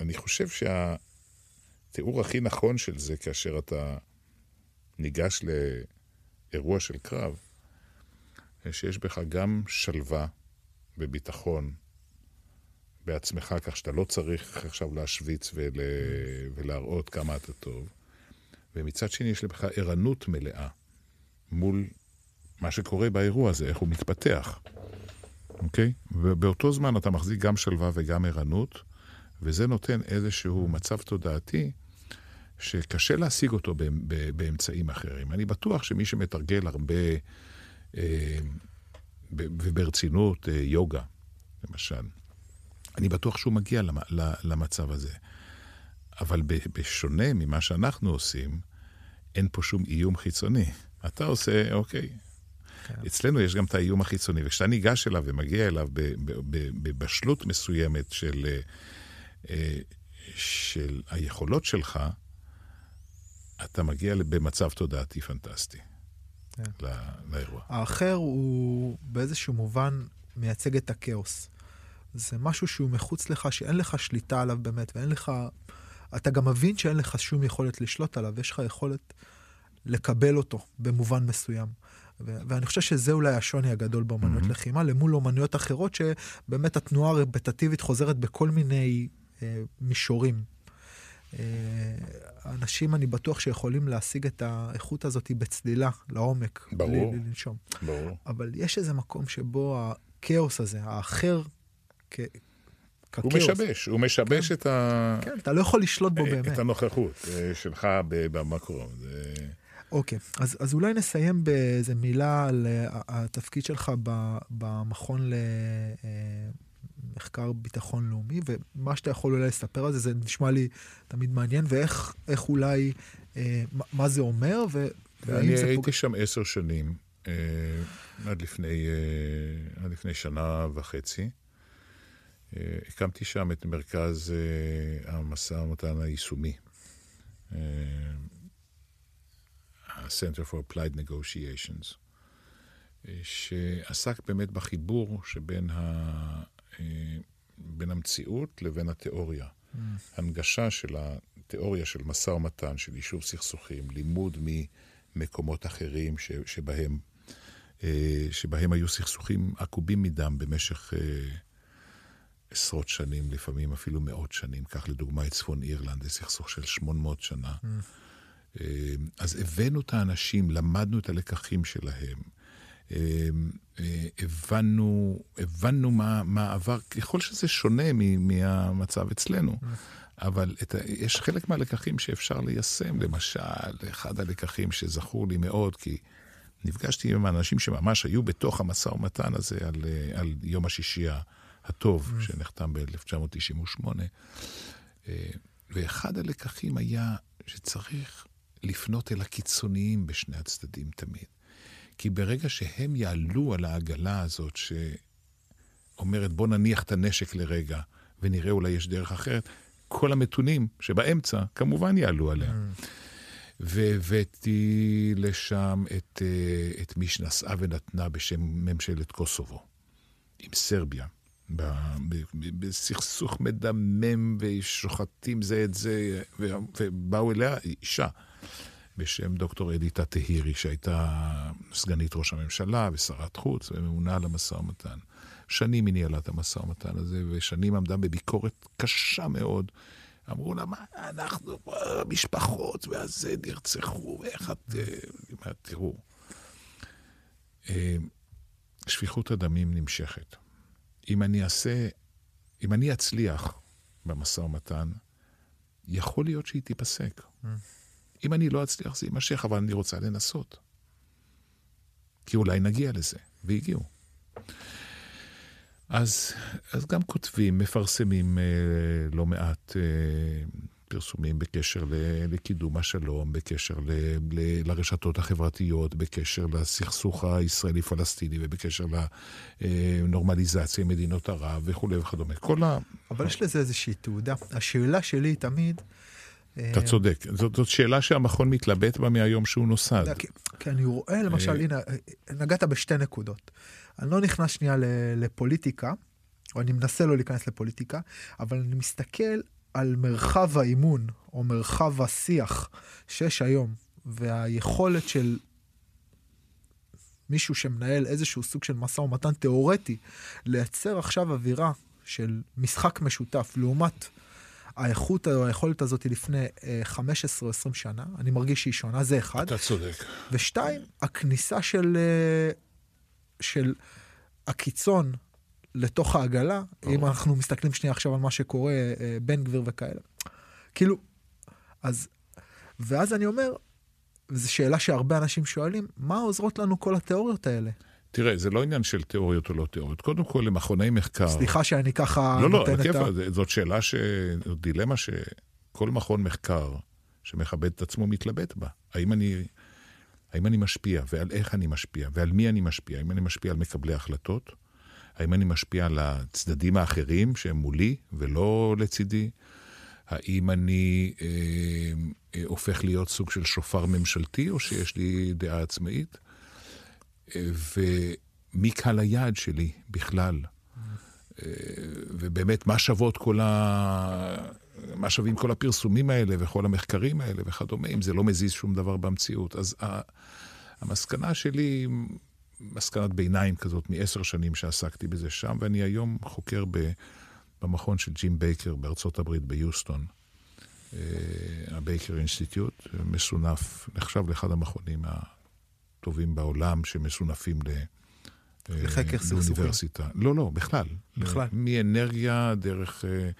וה... חושב שהתיאור הכי נכון של זה, כאשר אתה ניגש לאירוע של קרב, שיש בך גם שלווה וביטחון בעצמך, כך שאתה לא צריך עכשיו להשוויץ ול... ולהראות כמה אתה טוב. ומצד שני יש לך ערנות מלאה מול מה שקורה באירוע הזה, איך הוא מתפתח, אוקיי? ובאותו זמן אתה מחזיק גם שלווה וגם ערנות, וזה נותן איזשהו מצב תודעתי שקשה להשיג אותו באמצעים אחרים. אני בטוח שמי שמתרגל הרבה, אה, וברצינות, אה, יוגה, למשל, אני בטוח שהוא מגיע למצב הזה. אבל בשונה ממה שאנחנו עושים, אין פה שום איום חיצוני. אתה עושה, אוקיי. כן. אצלנו יש גם את האיום החיצוני, וכשאתה ניגש אליו ומגיע אליו בבשלות מסוימת של, אה, של היכולות שלך, אתה מגיע במצב תודעתי פנטסטי כן. לאירוע.
האחר הוא באיזשהו מובן מייצג את הכאוס. זה משהו שהוא מחוץ לך, שאין לך שליטה עליו באמת, ואין לך אתה גם מבין שאין לך שום יכולת לשלוט עליו, יש לך יכולת לקבל אותו במובן מסוים. ו- ואני חושב שזה אולי השוני הגדול באמנויות mm-hmm. לחימה, למול אומנויות אחרות שבאמת התנועה הרפטטיבית חוזרת בכל מיני אה, מישורים. אה, אנשים, אני בטוח שיכולים להשיג את האיכות הזאת בצלילה, לעומק.
ברור.
בלי לנשום.
ברור.
אבל יש איזה מקום שבו הכאוס הזה, האחר, כ-
הוא משבש, הוא משבש כן. את ה...
כן, אתה לא יכול לשלוט בו באמת.
את הנוכחות אה, שלך במקום. זה...
אוקיי, אז, אז אולי נסיים באיזה מילה על אה, התפקיד שלך במכון למחקר אה, ביטחון לאומי, ומה שאתה יכול אולי לספר על זה, זה נשמע לי תמיד מעניין, ואיך אולי, מה זה אומר, ו...
אני הייתי פוג... שם עשר שנים, עד לפני, עד לפני שנה וחצי. אה, הקמתי שם את מרכז אה, המשא ומתן היישומי, אה, ה-Center for Applied Negotiations, שעסק באמת בחיבור שבין ה... בין המציאות לבין התיאוריה. Mm. הנגשה של התיאוריה של משא ומתן, של יישוב סכסוכים, לימוד ממקומות אחרים ש, שבהם, שבהם היו סכסוכים עקובים מדם במשך עשרות שנים, לפעמים אפילו מאות שנים. קח לדוגמה את צפון אירלנד, זה סכסוך של 800 שנה. Mm. אה, אז הבאנו את האנשים, למדנו את הלקחים שלהם. אה, אה, הבנו, הבנו מה, מה עבר, ככל שזה שונה מהמצב אצלנו. אבל את, יש חלק מהלקחים שאפשר ליישם. למשל, אחד הלקחים שזכור לי מאוד, כי נפגשתי עם אנשים שממש היו בתוך המשא ומתן הזה על, על יום השישי הטוב, mm. שנחתם ב-1998. אה, ואחד הלקחים היה שצריך לפנות אל הקיצוניים בשני הצדדים תמיד. כי ברגע שהם יעלו על העגלה הזאת שאומרת בוא נניח את הנשק לרגע ונראה אולי יש דרך אחרת, כל המתונים שבאמצע כמובן יעלו עליה. Mm. והבאתי לשם את, אה, את מי שנשאה ונתנה בשם ממשלת קוסובו, עם סרביה. בסכסוך מדמם ושוחטים זה את זה, ובאו אליה אישה בשם דוקטור אדיטה תהירי, שהייתה סגנית ראש הממשלה ושרת חוץ וממונה על המשא ומתן. שנים היא ניהלה את המשא ומתן הזה, ושנים עמדה בביקורת קשה מאוד. אמרו לה, מה, אנחנו משפחות, ואז זה נרצחו, ואיך את... אה, תראו, אה, שפיכות הדמים נמשכת. אם אני אעשה, אם אני אצליח במשא ומתן, יכול להיות שהיא תיפסק. Mm. אם אני לא אצליח זה יימשך, אבל אני רוצה לנסות. כי אולי נגיע לזה, והגיעו. אז, אז גם כותבים, מפרסמים אה, לא מעט אה, פרסומים בקשר לקידום השלום, בקשר ל, ל, לרשתות החברתיות, בקשר לסכסוך הישראלי-פלסטיני ובקשר לנורמליזציה עם מדינות ערב וכולי וכדומה. כל ה...
אבל יש לזה איזושהי תעודה. השאלה שלי תמיד...
אתה צודק, זאת, זאת שאלה שהמכון מתלבט בה מהיום שהוא נוסד.
כי, כי אני רואה, למשל, אה, הנה, נגעת בשתי נקודות. אני לא נכנס שנייה לפוליטיקה, או אני מנסה לא להיכנס לפוליטיקה, אבל אני מסתכל על מרחב האימון, או מרחב השיח שיש היום, והיכולת של מישהו שמנהל איזשהו סוג של משא ומתן תיאורטי, לייצר עכשיו אווירה של משחק משותף, לעומת האיכות או היכולת הזאת לפני 15 או 20 שנה, אני מרגיש שהיא שונה, זה אחד.
אתה צודק.
ושתיים, הכניסה של, אה, של הקיצון לתוך העגלה, או. אם אנחנו מסתכלים שנייה עכשיו על מה שקורה, אה, בן גביר וכאלה. כאילו, אז, ואז אני אומר, וזו שאלה שהרבה אנשים שואלים, מה עוזרות לנו כל התיאוריות האלה?
תראה, זה לא עניין של תיאוריות או לא תיאוריות. קודם כל, למכוני מחקר...
סליחה שאני ככה
לא, לא, בכיף, ה... זאת שאלה, ש... זאת דילמה שכל מכון מחקר שמכבד את עצמו מתלבט בה. האם אני, האם אני משפיע, ועל איך אני משפיע, ועל מי אני משפיע? האם אני משפיע על מקבלי החלטות? האם אני משפיע על הצדדים האחרים שהם מולי ולא לצידי? האם אני אה, אה, הופך להיות סוג של שופר ממשלתי, או שיש לי דעה עצמאית? ומי קהל היעד שלי בכלל. ובאמת, מה שוות כל ה... מה שווים כל הפרסומים האלה וכל המחקרים האלה וכדומה, אם זה לא מזיז שום דבר במציאות. אז המסקנה שלי, מסקנת ביניים כזאת מעשר שנים שעסקתי בזה שם, ואני היום חוקר ב, במכון של ג'ים בייקר בארצות הברית, ביוסטון, ה Baker Institute, מסונף, נחשב לאחד המכונים טובים בעולם שמסונפים ל...
לחקר סכסוכים.
לא, לא, בכלל.
בכלל.
מאנרגיה דרך אה,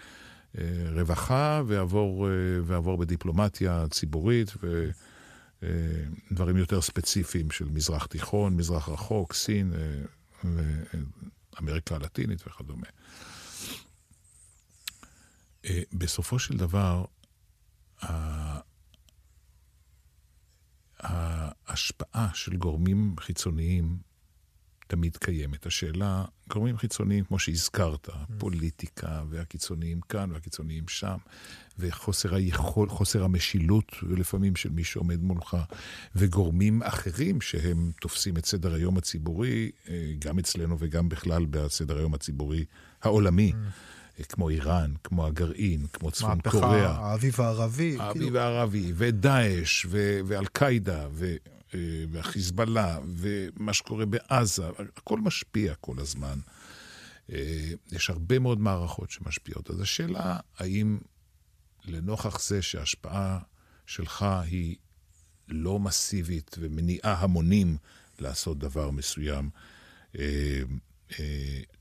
אה, רווחה ועבור, אה, ועבור בדיפלומטיה ציבורית ודברים אה, יותר ספציפיים של מזרח תיכון, מזרח רחוק, סין אה, ואמריקה הלטינית וכדומה. אה, בסופו של דבר, ההשפעה של גורמים חיצוניים תמיד קיימת. השאלה, גורמים חיצוניים, כמו שהזכרת, הפוליטיקה והקיצוניים כאן והקיצוניים שם, וחוסר היכול, חוסר המשילות, ולפעמים של מי שעומד מולך, וגורמים אחרים שהם תופסים את סדר היום הציבורי, אה, גם אצלנו וגם בכלל בסדר היום הציבורי העולמי. כמו איראן, כמו הגרעין, כמו צפון קוריאה. מהפכה,
האביב הערבי.
האביב כאילו... הערבי, ודאעש, ואל-קאעידה, אה, והחיזבאללה, ומה שקורה בעזה, הכל משפיע כל הזמן. אה, יש הרבה מאוד מערכות שמשפיעות. אז השאלה, האם לנוכח זה שההשפעה שלך היא לא מסיבית ומניעה המונים לעשות דבר מסוים, אה,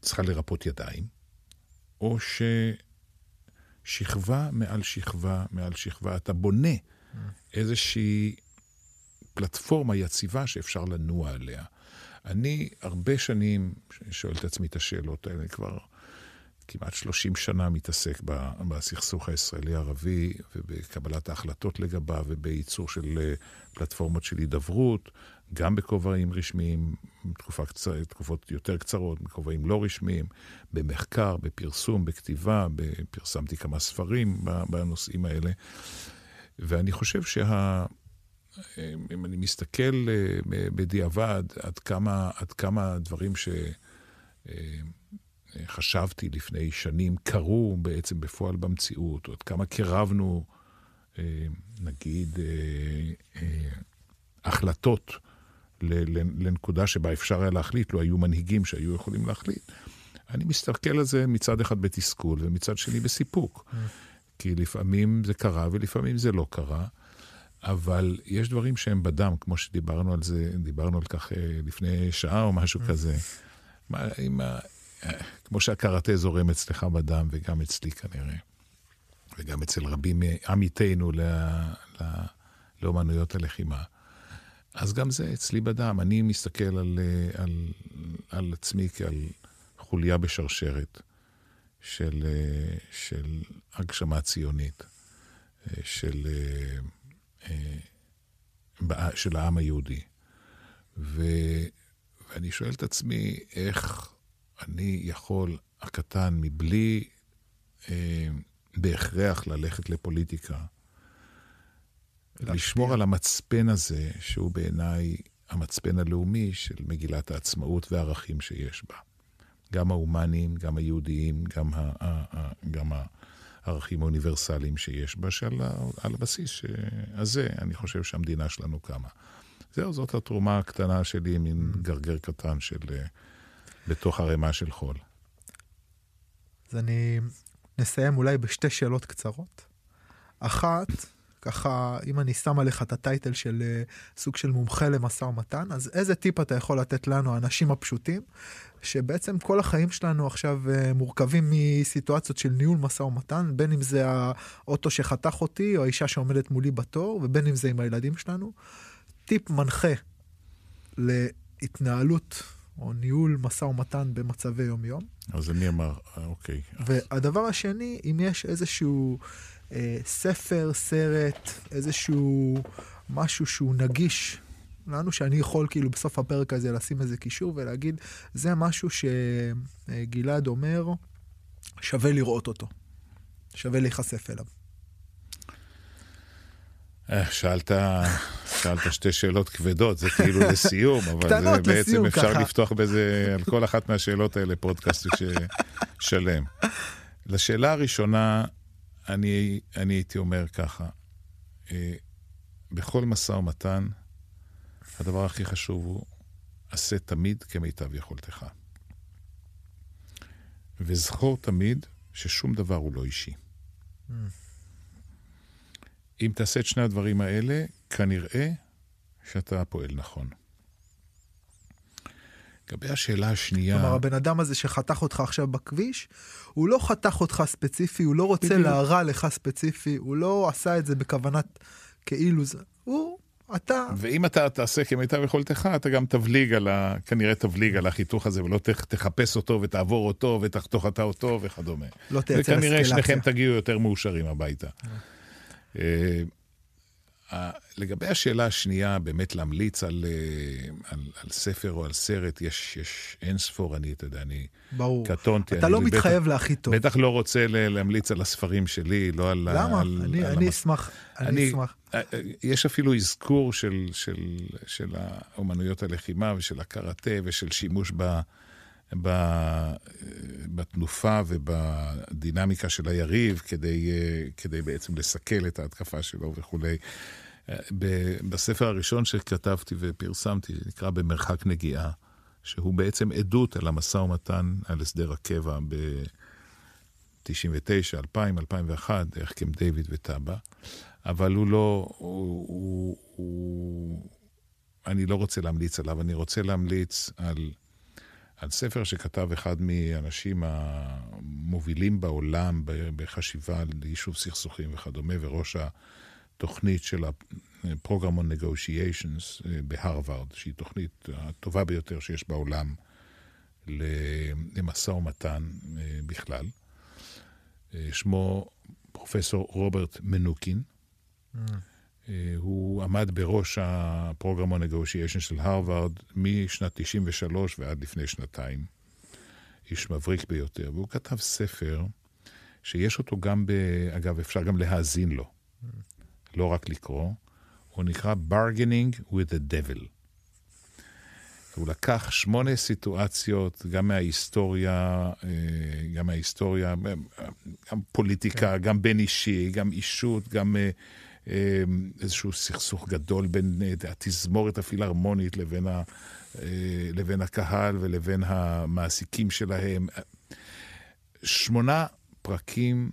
צריכה לרפות ידיים, או שכבה מעל שכבה מעל שכבה. אתה בונה איזושהי פלטפורמה יציבה שאפשר לנוע עליה. אני הרבה שנים שואל את עצמי את השאלות האלה, כבר כמעט 30 שנה מתעסק בסכסוך הישראלי-ערבי ובקבלת ההחלטות לגביו ובייצור של אה, פלטפורמות של הידברות, גם בכובעים רשמיים, תקופה קצר, תקופות יותר קצרות, בכובעים לא רשמיים, במחקר, בפרסום, בכתיבה, פרסמתי כמה ספרים בנושאים האלה. ואני חושב שה... אם אני מסתכל אה, בדיעבד עד כמה, עד כמה דברים שחשבתי אה, לפני שנים קרו בעצם בפועל במציאות, או עד כמה קירבנו, אה, נגיד, החלטות לנקודה שבה אפשר היה להחליט, לא היו מנהיגים שהיו יכולים להחליט. אני מסתכל על זה מצד אחד בתסכול ומצד שני בסיפוק. כי לפעמים זה קרה ולפעמים זה לא קרה. אבל יש דברים שהם בדם, כמו שדיברנו על זה, דיברנו על כך אה, לפני שעה או משהו mm. כזה. מה, עם ה... אה, כמו שהקראטה זורם אצלך בדם, וגם אצלי כנראה, וגם אצל רבים מעמיתינו ל... ל... לאומנויות הלחימה. אז גם זה אצלי בדם. אני מסתכל על, אה, על, על עצמי כעל חוליה בשרשרת של, של הגשמה ציונית, של אה, של העם היהודי. ו... ואני שואל את עצמי, איך אני יכול, הקטן, מבלי אה, בהכרח ללכת לפוליטיקה. לשמור על המצפן הזה, שהוא בעיניי המצפן הלאומי של מגילת העצמאות והערכים שיש בה. גם ההומניים, גם היהודיים, גם, ה, ה, ה, גם הערכים האוניברסליים שיש בה, שעל על הבסיס הזה אני חושב שהמדינה שלנו קמה. זהו, זאת התרומה הקטנה שלי, מין mm. גרגר קטן של... בתוך ערימה של חול.
אז אני נסיים אולי בשתי שאלות קצרות. אחת, ככה, אם אני שם עליך את הטייטל של uh, סוג של מומחה למשא ומתן, אז איזה טיפ אתה יכול לתת לנו, האנשים הפשוטים, שבעצם כל החיים שלנו עכשיו uh, מורכבים מסיטואציות של ניהול משא ומתן, בין אם זה האוטו שחתך אותי, או האישה שעומדת מולי בתור, ובין אם זה עם הילדים שלנו. טיפ מנחה להתנהלות או ניהול משא ומתן במצבי יום-יום.
אז מי אמר? אה, אוקיי.
והדבר השני, אם יש איזשהו... אה, ספר, סרט, איזשהו משהו שהוא נגיש לנו, שאני יכול כאילו בסוף הפרק הזה לשים איזה קישור ולהגיד, זה משהו שגלעד אומר, שווה לראות אותו, שווה להיחשף אליו.
אה, שאלת, שאלת שתי שאלות כבדות, זה כאילו לסיום, אבל זה בעצם לסיום, אפשר ככה. לפתוח בזה, על כל אחת מהשאלות האלה פודקאסט שלם. לשאלה הראשונה, אני, אני הייתי אומר ככה, אה, בכל משא ומתן, הדבר הכי חשוב הוא, עשה תמיד כמיטב יכולתך. וזכור תמיד ששום דבר הוא לא אישי. Mm. אם תעשה את שני הדברים האלה, כנראה שאתה פועל נכון. לגבי השאלה השנייה...
כלומר, הבן אדם הזה שחתך אותך עכשיו בכביש, הוא לא חתך אותך ספציפי, הוא לא רוצה להרע לך ספציפי, הוא לא עשה את זה בכוונת כאילו זה, הוא, אתה...
ואם אתה תעשה כמיטב יכולתך, אתה גם תבליג על ה... כנראה תבליג על החיתוך הזה, ולא תחפש אותו ותעבור אותו ותחתוך אתה אותו וכדומה.
לא תייצר אסקלציה.
וכנראה שניכם תגיעו יותר מאושרים הביתה. לגבי השאלה השנייה, באמת להמליץ על, אה, על, על ספר או על סרט, יש, יש אין ספור, אני, אתה יודע, אני
ברור.
קטונתי.
אתה לא מתחייב בטח, להכי טוב.
בטח לא רוצה להמליץ על הספרים שלי, לא על...
למה? על, אני, על אני אשמח, אני, אני אשמח.
אה, אה, יש אפילו אזכור של, של, של האומנויות הלחימה ושל הקראטה ושל שימוש ב... בתנופה ובדינמיקה של היריב כדי, כדי בעצם לסכל את ההתקפה שלו וכולי. בספר הראשון שכתבתי ופרסמתי, נקרא במרחק נגיעה, שהוא בעצם עדות על המשא ומתן על הסדר הקבע ב-99, 2000, 2001, דרך קמפ דיוויד וטאבה, אבל הוא לא, הוא, הוא, הוא, אני לא רוצה להמליץ עליו, אני רוצה להמליץ על, על ספר שכתב אחד מהאנשים המובילים בעולם בחשיבה ליישוב סכסוכים וכדומה, וראש התוכנית של ה-Program on Negotiations אה, בהרווארד, שהיא תוכנית הטובה ביותר שיש בעולם למשא ומתן אה, בכלל. אה, שמו פרופסור רוברט מנוקין. Mm. הוא עמד בראש ה-Program on Negotiation של הרווארד משנת 93 ועד לפני שנתיים. איש מבריק ביותר, והוא כתב ספר שיש אותו גם, ב... אגב, אפשר גם להאזין לו. לא רק לקרוא. הוא נקרא Bargaining with the Devil. הוא לקח שמונה סיטואציות, גם מההיסטוריה, אה, גם מההיסטוריה, גם פוליטיקה, כן. גם בין אישי, גם אישות, גם אה, אה, איזשהו סכסוך גדול בין התזמורת הפילהרמונית לבין, ה, לבין הקהל ולבין המעסיקים שלהם. שמונה פרקים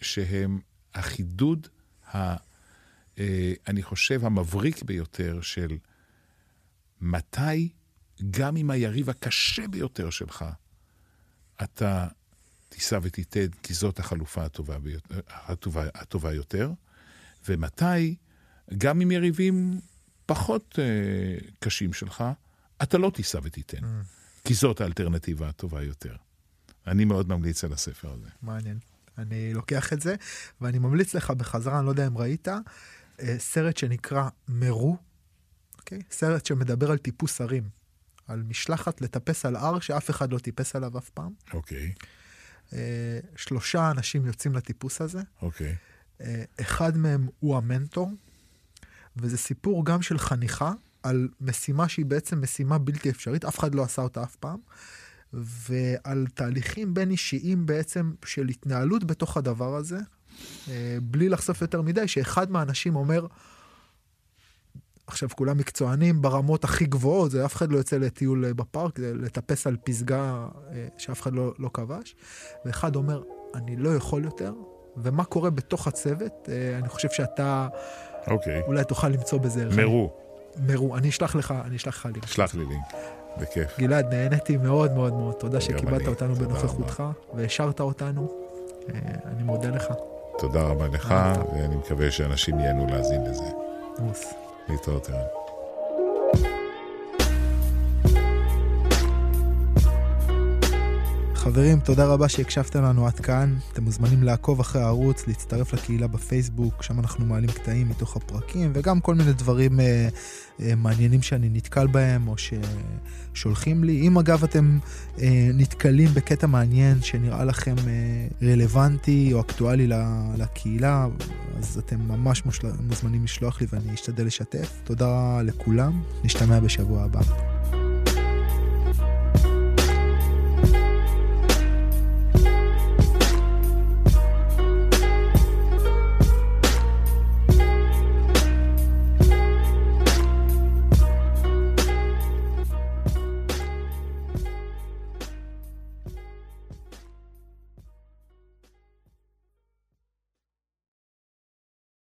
שהם החידוד, ה, אני חושב, המבריק ביותר של מתי גם עם היריב הקשה ביותר שלך, אתה תיסע ותיתן, כי זאת החלופה הטובה, ביותר, הטובה, הטובה יותר. ומתי, גם עם יריבים פחות uh, קשים שלך, אתה לא תיסע ותיתן, mm. כי זאת האלטרנטיבה הטובה יותר. אני מאוד ממליץ על הספר הזה.
מעניין. אני לוקח את זה, ואני ממליץ לך בחזרה, אני לא יודע אם ראית, אה, סרט שנקרא מרו, אוקיי? סרט שמדבר על טיפוס הרים. על משלחת לטפס על הר שאף אחד לא טיפס עליו אף פעם.
אוקיי.
Uh, שלושה אנשים יוצאים לטיפוס הזה.
אוקיי.
Uh, אחד מהם הוא המנטור, וזה סיפור גם של חניכה על משימה שהיא בעצם משימה בלתי אפשרית, אף אחד לא עשה אותה אף פעם, ועל תהליכים בין אישיים בעצם של התנהלות בתוך הדבר הזה, uh, בלי לחשוף יותר מדי, שאחד מהאנשים אומר, עכשיו כולם מקצוענים ברמות הכי גבוהות, זה אף אחד לא יוצא לטיול אה, בפארק, זה לטפס על פסגה אה, שאף אחד לא, לא כבש. ואחד אומר, אני לא יכול יותר, ומה קורה בתוך הצוות, אה, אני חושב שאתה
okay. אוקיי.
אולי תוכל למצוא בזה.
מרו.
מרו, אני אשלח לך, אני אשלח לך לינק.
שלח לי לינק, בכיף.
גלעד, נהניתי מאוד מאוד מאוד, תודה שקיבלת אותנו בנוכחותך, והשארת אותנו, אני מודה לך.
תודה רבה לך, ואני מקווה שאנשים ייהנו להאזין לזה.
עמוס.
להתראות ערן.
חברים, תודה רבה שהקשבתם לנו עד כאן. אתם מוזמנים לעקוב אחרי הערוץ, להצטרף לקהילה בפייסבוק, שם אנחנו מעלים קטעים מתוך הפרקים, וגם כל מיני דברים אה, אה, מעניינים שאני נתקל בהם, או ששולחים לי. אם אגב אתם אה, נתקלים בקטע מעניין שנראה לכם אה, רלוונטי או אקטואלי לקהילה, אז אתם ממש מוזמנים לשלוח לי ואני אשתדל לשתף. תודה לכולם, נשתמע בשבוע הבא.